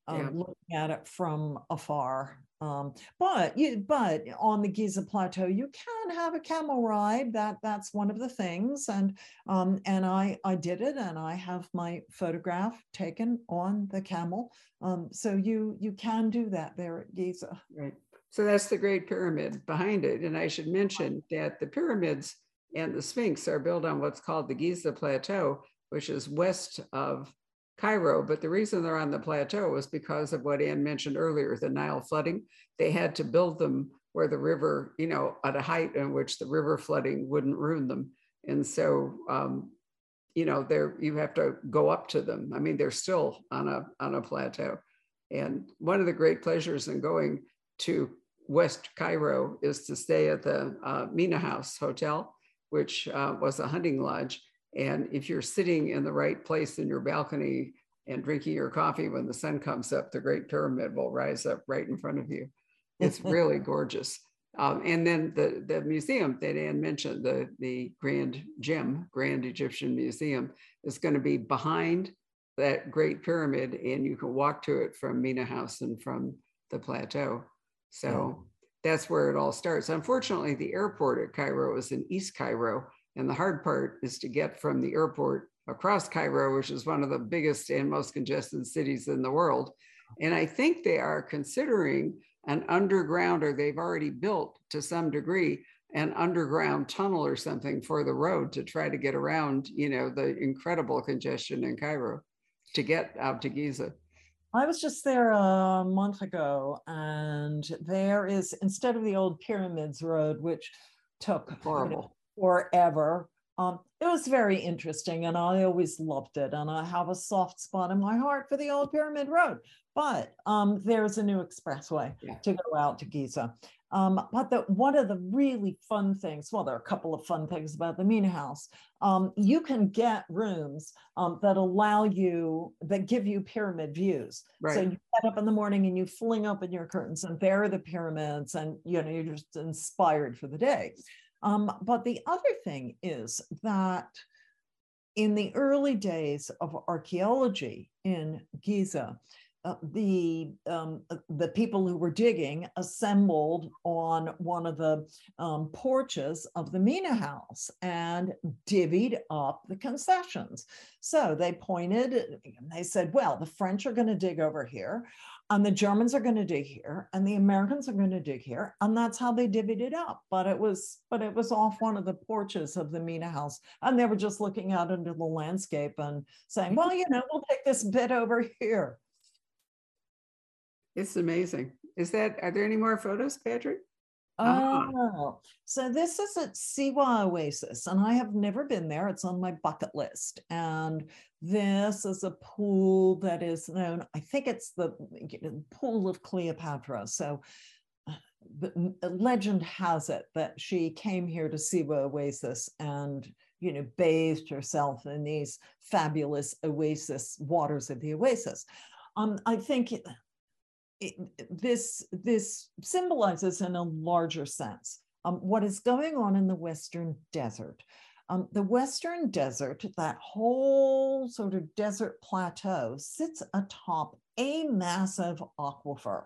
um, yeah. looking at it from afar. Um, but you, but on the Giza Plateau, you can have a camel ride. That that's one of the things, and um, and I I did it, and I have my photograph taken on the camel. Um, so you you can do that there at Giza. Right. So that's the Great Pyramid behind it. And I should mention that the pyramids and the Sphinx are built on what's called the Giza Plateau, which is west of Cairo. But the reason they're on the plateau was because of what Anne mentioned earlier, the Nile flooding. They had to build them where the river, you know, at a height in which the river flooding wouldn't ruin them. And so, um, you know, there you have to go up to them. I mean, they're still on a on a plateau. And one of the great pleasures in going to West Cairo is to stay at the uh, Mena House Hotel, which uh, was a hunting lodge. And if you're sitting in the right place in your balcony and drinking your coffee when the sun comes up, the Great Pyramid will rise up right in front of you. It's really gorgeous. Um, and then the, the museum that Anne mentioned, the, the Grand GEM, Grand Egyptian Museum, is going to be behind that Great Pyramid, and you can walk to it from Mena House and from the plateau. So that's where it all starts. Unfortunately, the airport at Cairo is in East Cairo. And the hard part is to get from the airport across Cairo, which is one of the biggest and most congested cities in the world. And I think they are considering an underground, or they've already built to some degree, an underground tunnel or something for the road to try to get around, you know, the incredible congestion in Cairo to get out to Giza. I was just there a month ago, and there is instead of the old Pyramids Road, which took horrible forever. Um, it was very interesting, and I always loved it. And I have a soft spot in my heart for the old Pyramid Road. But um, there's a new expressway yeah. to go out to Giza. Um, but the, one of the really fun things, well, there are a couple of fun things about the Mena House. Um, you can get rooms um, that allow you, that give you pyramid views. Right. So you get up in the morning and you fling open your curtains, and there are the pyramids, and you know you're just inspired for the day. Um, but the other thing is that in the early days of archaeology in Giza, uh, the um, uh, the people who were digging assembled on one of the um, porches of the Mena house and divvied up the concessions. So they pointed, they said, "Well, the French are going to dig over here, and the Germans are going to dig here, and the Americans are going to dig here," and that's how they divvied it up. But it was, but it was off one of the porches of the Mena house, and they were just looking out into the landscape and saying, "Well, you know, we'll take this bit over here." It's amazing. Is that, are there any more photos, Patrick? Oh, so this is at Siwa Oasis, and I have never been there. It's on my bucket list. And this is a pool that is known, I think it's the pool of Cleopatra. So the legend has it that she came here to Siwa Oasis and you know bathed herself in these fabulous oasis waters of the oasis. Um, I think it, this this symbolizes in a larger sense um, what is going on in the Western Desert. Um, the Western Desert, that whole sort of desert plateau, sits atop a massive aquifer.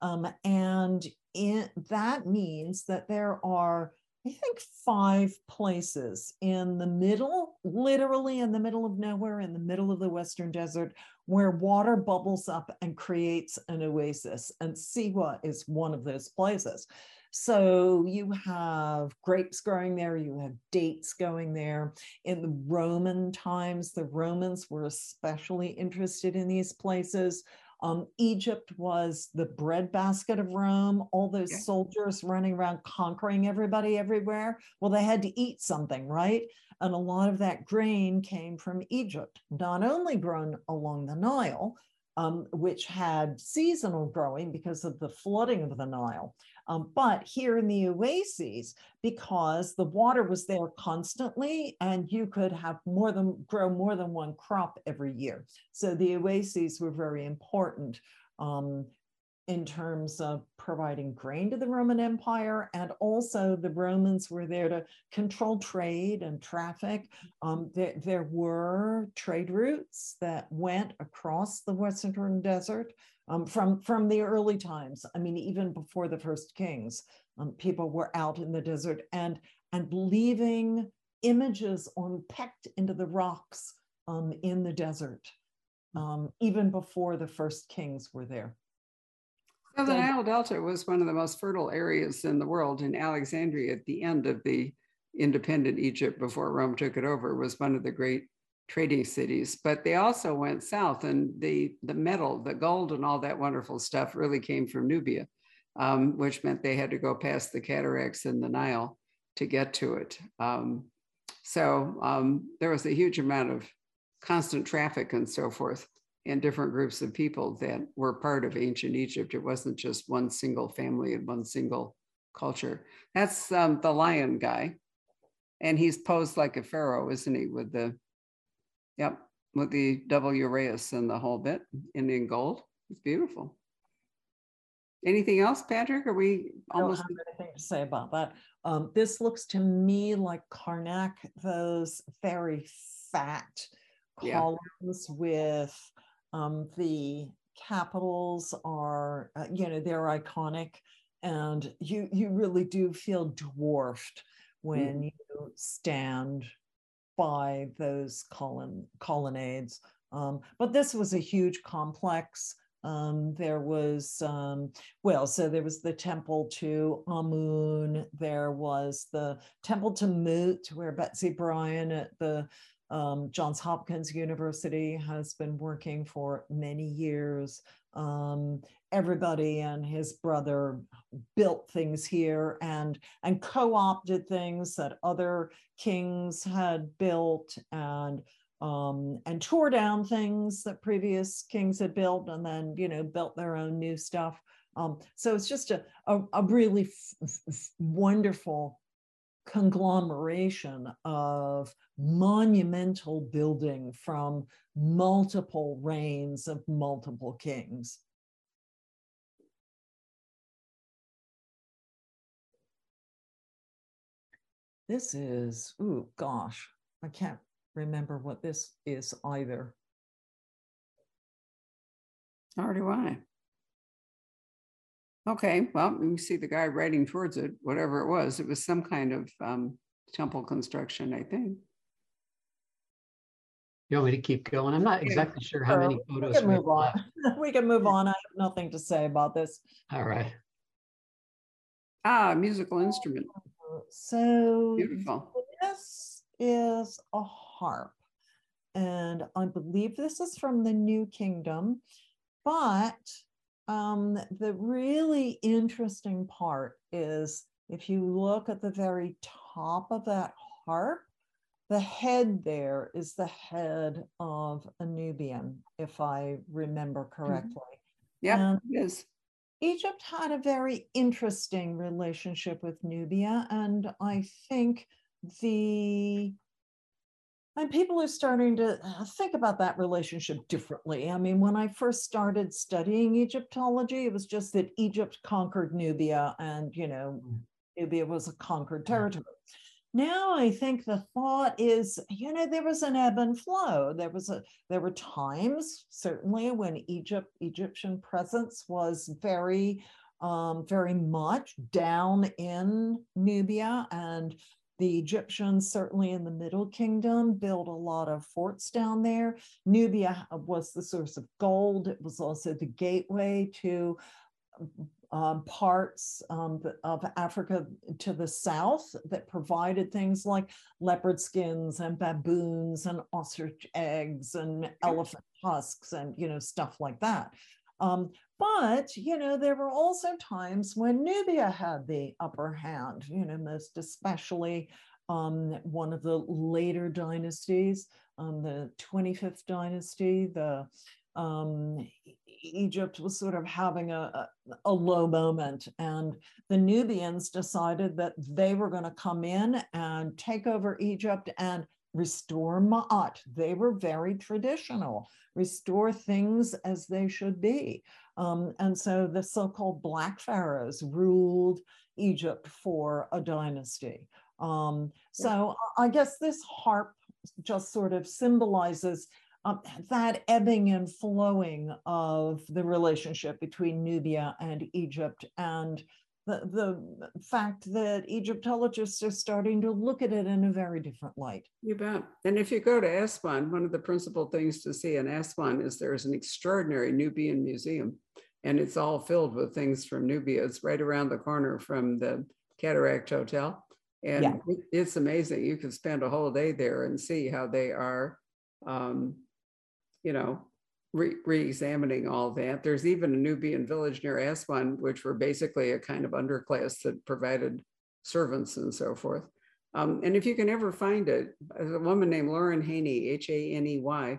Um, and in, that means that there are, I think, five places in the middle, literally in the middle of nowhere, in the middle of the Western Desert, where water bubbles up and creates an oasis. And Siwa is one of those places. So you have grapes growing there, you have dates going there. In the Roman times, the Romans were especially interested in these places. Um, Egypt was the breadbasket of Rome, all those yeah. soldiers running around conquering everybody everywhere. Well, they had to eat something, right? And a lot of that grain came from Egypt, not only grown along the Nile, um, which had seasonal growing because of the flooding of the Nile, um, but here in the oases, because the water was there constantly and you could have more than grow more than one crop every year. So the oases were very important. Um, in terms of providing grain to the Roman Empire. And also, the Romans were there to control trade and traffic. Um, there, there were trade routes that went across the Western Desert um, from, from the early times. I mean, even before the first kings, um, people were out in the desert and, and leaving images on pecked into the rocks um, in the desert, um, even before the first kings were there. So the Nile Delta was one of the most fertile areas in the world. In Alexandria, at the end of the independent Egypt before Rome took it over, was one of the great trading cities. But they also went south, and the the metal, the gold, and all that wonderful stuff really came from Nubia, um, which meant they had to go past the cataracts and the Nile to get to it. Um, so um, there was a huge amount of constant traffic and so forth and different groups of people that were part of ancient Egypt. It wasn't just one single family and one single culture. That's um, the lion guy. And he's posed like a pharaoh, isn't he? With the, yep, with the double uraeus and the whole bit in, in gold. It's beautiful. Anything else, Patrick? Are we almost? I don't have anything to say about that. Um, this looks to me like Karnak, those very fat columns yeah. with um, the capitals are, uh, you know, they're iconic, and you you really do feel dwarfed when mm. you stand by those colon colonnades. Um, but this was a huge complex. Um, there was, um, well, so there was the temple to Amun. There was the temple to Mut, where Betsy Bryan at the um, Johns Hopkins University has been working for many years. Um, everybody and his brother built things here and and co-opted things that other kings had built and um, and tore down things that previous kings had built and then you know built their own new stuff um, so it's just a, a, a really wonderful conglomeration of monumental building from multiple reigns of multiple kings this is oh gosh i can't remember what this is either. Nor do I. Okay, well, you see the guy riding towards it, whatever it was. It was some kind of um, temple construction, I think. You want me to keep going? I'm not exactly sure how many photos. We can move on. we can move on. I have nothing to say about this. All right. Ah, musical instrument. So beautiful. This is a harp. And I believe this is from the New Kingdom. But um, the really interesting part is if you look at the very top of that harp, the head there is the head of a Nubian, if I remember mm-hmm. correctly. Yeah, it is. Egypt had a very interesting relationship with Nubia, and I think the and people are starting to uh, think about that relationship differently. I mean, when I first started studying Egyptology, it was just that Egypt conquered Nubia and, you know, mm. Nubia was a conquered territory. Now I think the thought is, you know, there was an ebb and flow. There was a there were times, certainly, when Egypt, Egyptian presence was very um, very much down in Nubia and the Egyptians, certainly in the Middle Kingdom, built a lot of forts down there. Nubia was the source of gold. It was also the gateway to um, parts um, of Africa to the south that provided things like leopard skins and baboons and ostrich eggs and elephant tusks and you know stuff like that. Um, but, you know, there were also times when Nubia had the upper hand, you know, most especially um, one of the later dynasties, um, the 25th dynasty, the um, Egypt was sort of having a, a, a, low moment, and the Nubians decided that they were going to come in and take over Egypt and restore Ma'at. They were very traditional, restore things as they should be. Um, and so the so called Black Pharaohs ruled Egypt for a dynasty. Um, so I guess this harp just sort of symbolizes um, that ebbing and flowing of the relationship between Nubia and Egypt and the, the fact that Egyptologists are starting to look at it in a very different light. You bet. And if you go to Aswan, one of the principal things to see in Aswan is there's an extraordinary Nubian museum, and it's all filled with things from Nubia. It's right around the corner from the Cataract Hotel. And yeah. it's amazing. You can spend a whole day there and see how they are, um, you know, re examining all that. There's even a Nubian village near Aswan, which were basically a kind of underclass that provided servants and so forth. Um, and if you can ever find it, a woman named Lauren Haney, H A N E Y,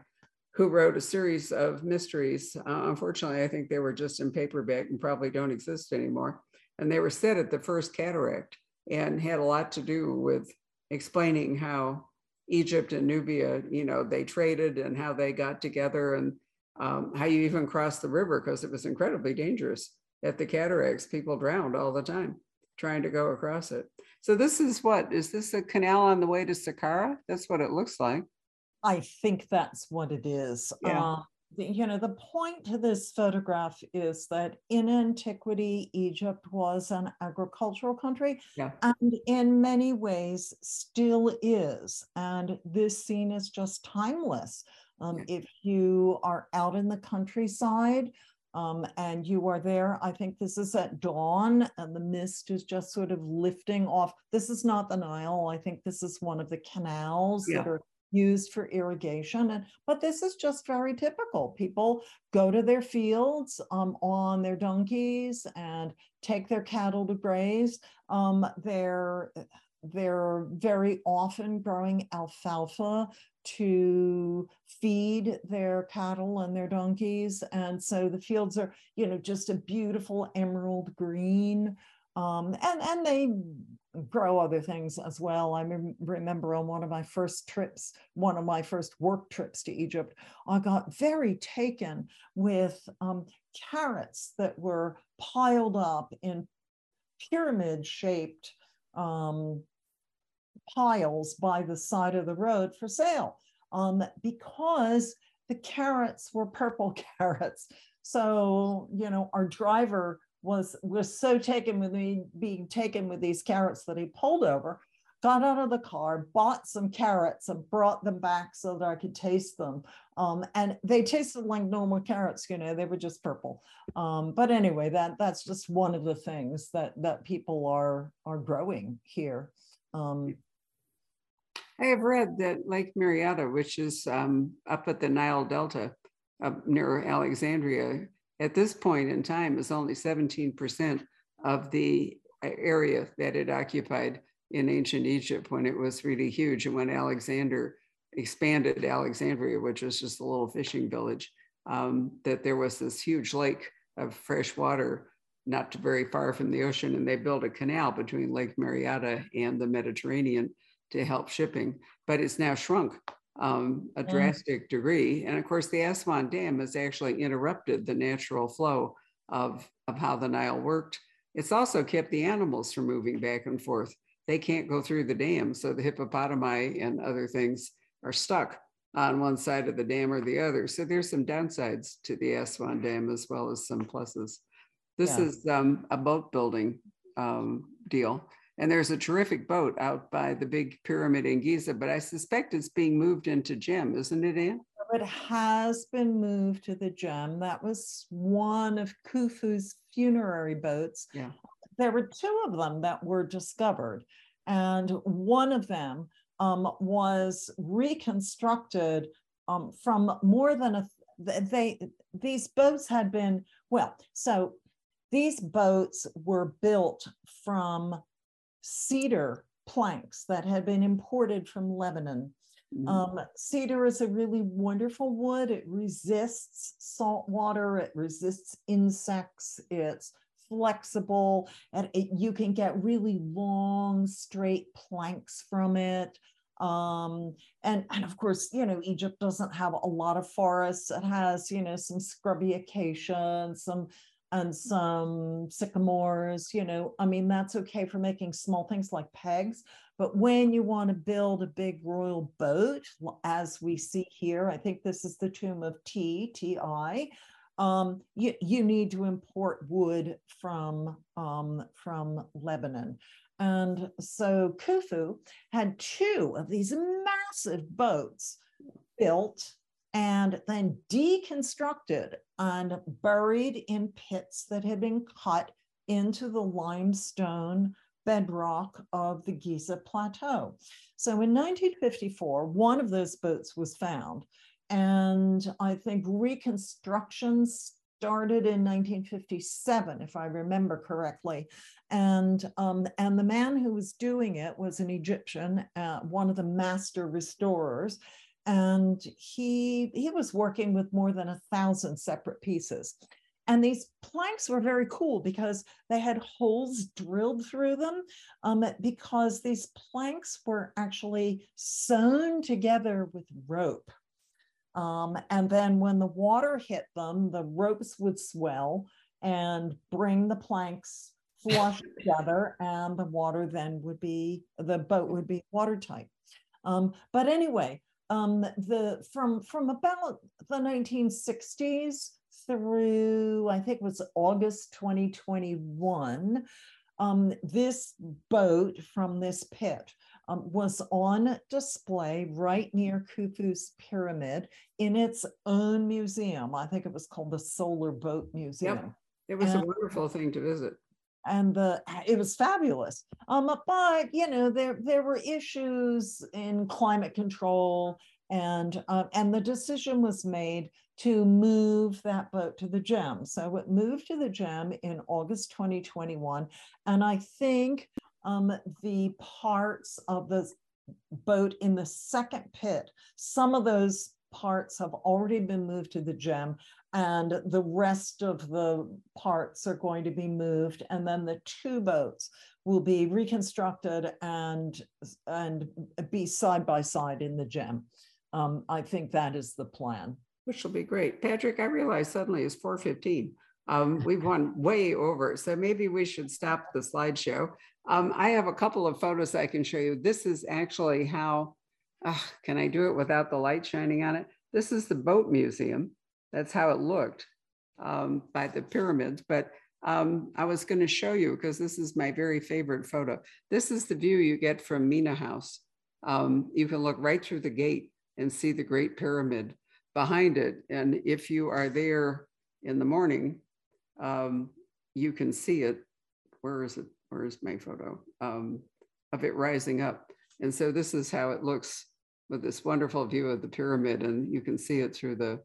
who wrote a series of mysteries. Uh, unfortunately, I think they were just in paperback and probably don't exist anymore. And they were set at the first cataract and had a lot to do with explaining how Egypt and Nubia, you know, they traded and how they got together and um, how you even cross the river because it was incredibly dangerous at the cataracts. People drowned all the time trying to go across it. So this is what is this a canal on the way to Saqqara? That's what it looks like. I think that's what it is. Yeah. Uh, you know, the point to this photograph is that in antiquity, Egypt was an agricultural country Yeah. and in many ways still is. And this scene is just timeless. Um, Yeah. If you are out in the countryside um, and you are there, I think this is at dawn and the mist is just sort of lifting off. This is not the Nile. I think this is one of the canals that are used for irrigation. And but this is just very typical. People go to their fields um, on their donkeys and take their cattle to graze. Um, they're they're very often growing alfalfa to feed their cattle and their donkeys. And so the fields are, you know, just a beautiful emerald green. Um, and, and they grow other things as well. I rem- remember on one of my first trips, one of my first work trips to Egypt, I got very taken with um, carrots that were piled up in pyramid shaped um, piles by the side of the road for sale um, because the carrots were purple carrots. So, you know, our driver was was so taken with me being taken with these carrots that he pulled over, got out of the car, bought some carrots and brought them back so that I could taste them. Um, and they tasted like normal carrots, you know, they were just purple. Um, but anyway, that that's just one of the things that that people are are growing here. Um, I have read that Lake Marietta, which is um, up at the Nile Delta near Alexandria, at this point in time is only 17% of the area that it occupied in ancient Egypt when it was really huge. And when Alexander expanded Alexandria, which was just a little fishing village, um, that there was this huge lake of fresh water not very far from the ocean. And they built a canal between Lake Marietta and the Mediterranean to help shipping, but it's now shrunk um, a Mm. drastic degree. And of course, the Aswan Dam has actually interrupted the natural flow of, of how the Nile worked. It's also kept the animals from moving back and forth. They can't go through the dam. So the hippopotami and other things are stuck on one side of the dam or the other. So there's some downsides to the Aswan Dam as well as some pluses. This Yeah. is um, a boat building um, deal. And there's a terrific boat out by the big pyramid in Giza, but I suspect it's being moved into GEM, isn't it, Anne? It has been moved to the GEM. That was one of Khufu's funerary boats. Yeah. There were two of them that were discovered, and one of them um, was reconstructed um, from more than a. th- They these boats had been well, so these boats were built from cedar planks that had been imported from Lebanon. Mhm. Um, cedar is a really wonderful wood. It resists salt water, it resists insects, it's flexible, and it, you can get really long, straight planks from it. Um, and, and of course, you know, Egypt doesn't have a lot of forests. It has, you know, some scrubby acacia and some and some sycamores, you know, I mean, that's okay for making small things like pegs. But when you want to build a big royal boat, as we see here, I think this is the tomb of Ti, T-I, um, you, you need to import wood from, um, from Lebanon. And so Khufu had two of these massive boats built and then deconstructed and buried in pits that had been cut into the limestone bedrock of the Giza Plateau. So in 1954, one of those boats was found. And I think reconstruction started in 1957, if I remember correctly. And, um, and the man who was doing it was an Egyptian, uh, one of the master restorers and he he was working with more than a thousand separate pieces. And these planks were very cool because they had holes drilled through them um, because these planks were actually sewn together with rope. Um, and then when the water hit them the ropes would swell and bring the planks flush together and the water then would be the boat would be watertight. Um, but anyway um, the from from about the 1960s through I think it was August 2021. Um, this boat from this pit um, was on display right near Khufu's pyramid in its own museum. I think it was called the Solar Boat Museum. Yep. It was and, a wonderful thing to visit. And the it was fabulous. Um, but you know, there there were issues in climate control and uh, and the decision was made to move that boat to the GEM. So it moved to the GEM in August 2021. And I think um, the parts of the boat in the second pit, some of those parts have already been moved to the GEM and the rest of the parts are going to be moved and then the two boats will be reconstructed and and be side by side in the GEM um, i think that is the plan which will be great. Patrick, I realize suddenly it's 4.15. Um, we've gone way over, so maybe we should stop the slideshow. Um, I have a couple of photos I can show you. This is actually how, uh, can I do it without the light shining on it? This is the boat museum. That's how it looked um, by the pyramids. But um, I was going to show you because this is my very favorite photo. This is the view you get from Mena House. Um, you can look right through the gate and see the Great Pyramid behind it. And if you are there in the morning, um, you can see it. Where is it? Where is my photo um, of it rising up? And so this is how it looks with this wonderful view of the pyramid, and you can see it through the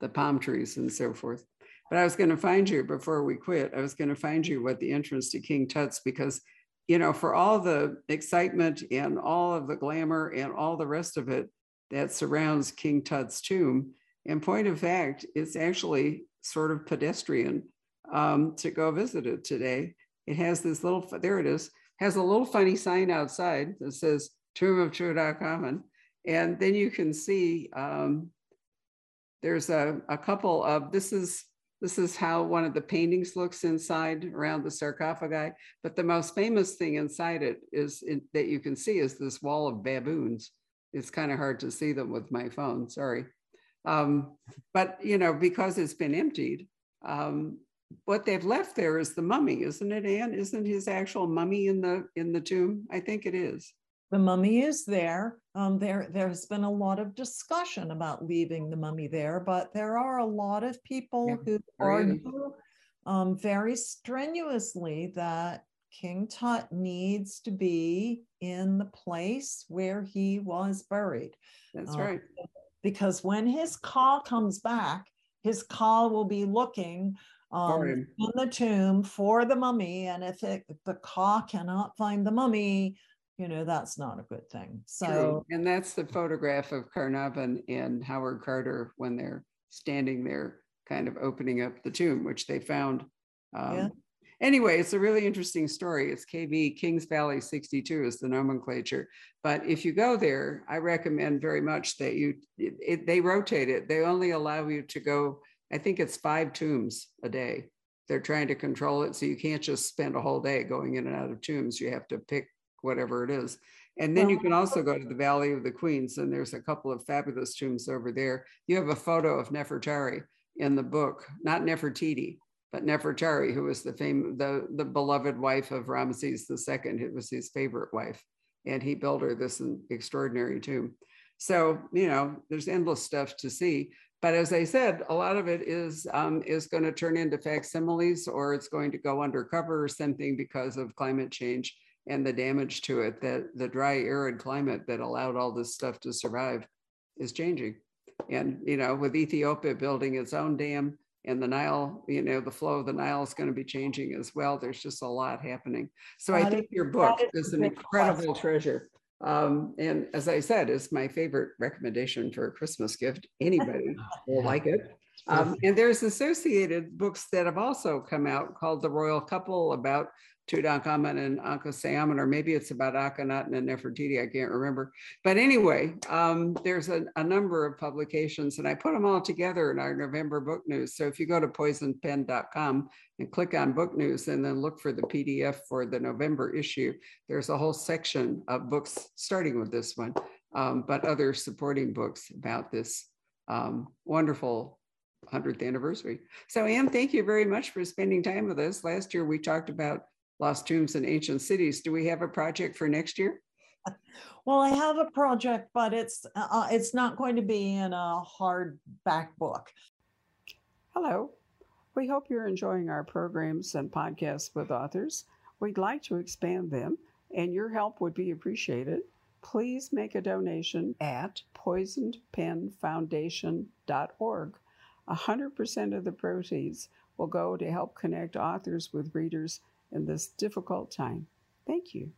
the palm trees and so forth. But I was going to find you before we quit. I was going to find you what the entrance to King Tut's because you know for all the excitement and all of the glamour and all the rest of it, that surrounds King Tut's tomb. In point of fact, it's actually sort of pedestrian um, to go visit it today. It has this little, there it is, has a little funny sign outside that says Tomb of Tutankhamun. And then you can see um, there's a, a couple of, this is this is how one of the paintings looks inside around the sarcophagi. But the most famous thing inside it is in, that you can see is this wall of baboons it's kind of hard to see them with my phone, sorry. Um, but, you know, because it's been emptied, um, what they've left there is the mummy, isn't it, Anne? Isn't his actual mummy in the in the tomb? I think it is. The mummy is there. Um, there, there's been a lot of discussion about leaving the mummy there, but there are a lot of people yeah, who argue um, very strenuously that King Tut needs to be in the place where he was buried. That's uh, right. Because when his Ka comes back, his Ka will be looking um, in the tomb for the mummy. And if, it, if the Ka cannot find the mummy, you know, that's not a good thing. So, True. and that's the photograph of Carnarvon and Howard Carter when they're standing there, kind of opening up the tomb, which they found um, yeah anyway, it's a really interesting story. It's KV Kings Valley 62 is the nomenclature. But if you go there, I recommend very much that you, it, it, they rotate it. They only allow you to go, I think it's five tombs a day. They're trying to control it. So you can't just spend a whole day going in and out of tombs. You have to pick whatever it is. And then you can also go to the Valley of the Queens, and there's a couple of fabulous tombs over there. You have a photo of Nefertari in the book, not Nefertiti, but Nefertari, who was the fame, the, the beloved wife of Ramses II, it was his favorite wife. And he built her this extraordinary tomb. So, you know, there's endless stuff to see. But as I said, a lot of it is um, is going to turn into facsimiles or it's going to go undercover or something because of climate change and the damage to it that the dry, arid climate that allowed all this stuff to survive is changing. And, you know, with Ethiopia building its own dam, and the Nile, you know, the flow of the Nile is going to be changing as well. There's just a lot happening. So that I think is, your book is, is an incredible treasure. Um, and as I said, it's my favorite recommendation for a Christmas gift. Anybody will like it. Um, and there's associated books that have also come out called The Royal Couple about Tutankhamun and Ankhesenamun, or maybe it's about Akhenaten and Nefertiti, I can't remember. But anyway, um, there's a, a, number of publications and I put them all together in our November book news. So if you go to poisonpen.com and click on book news and then look for the PDF for the November issue, there's a whole section of books starting with this one um, but other supporting books about this um, wonderful 100th anniversary. So, Anne, thank you very much for spending time with us. Last year, we talked about lost tombs and ancient cities. Do we have a project for next year? Well, I have a project, but it's uh, it's not going to be in a hardback book. Hello. We hope you're enjoying our programs and podcasts with authors. We'd like to expand them, and your help would be appreciated. Please make a donation at poisonedpenfoundation.org. 100% of the proceeds will go to help connect authors with readers in this difficult time. Thank you.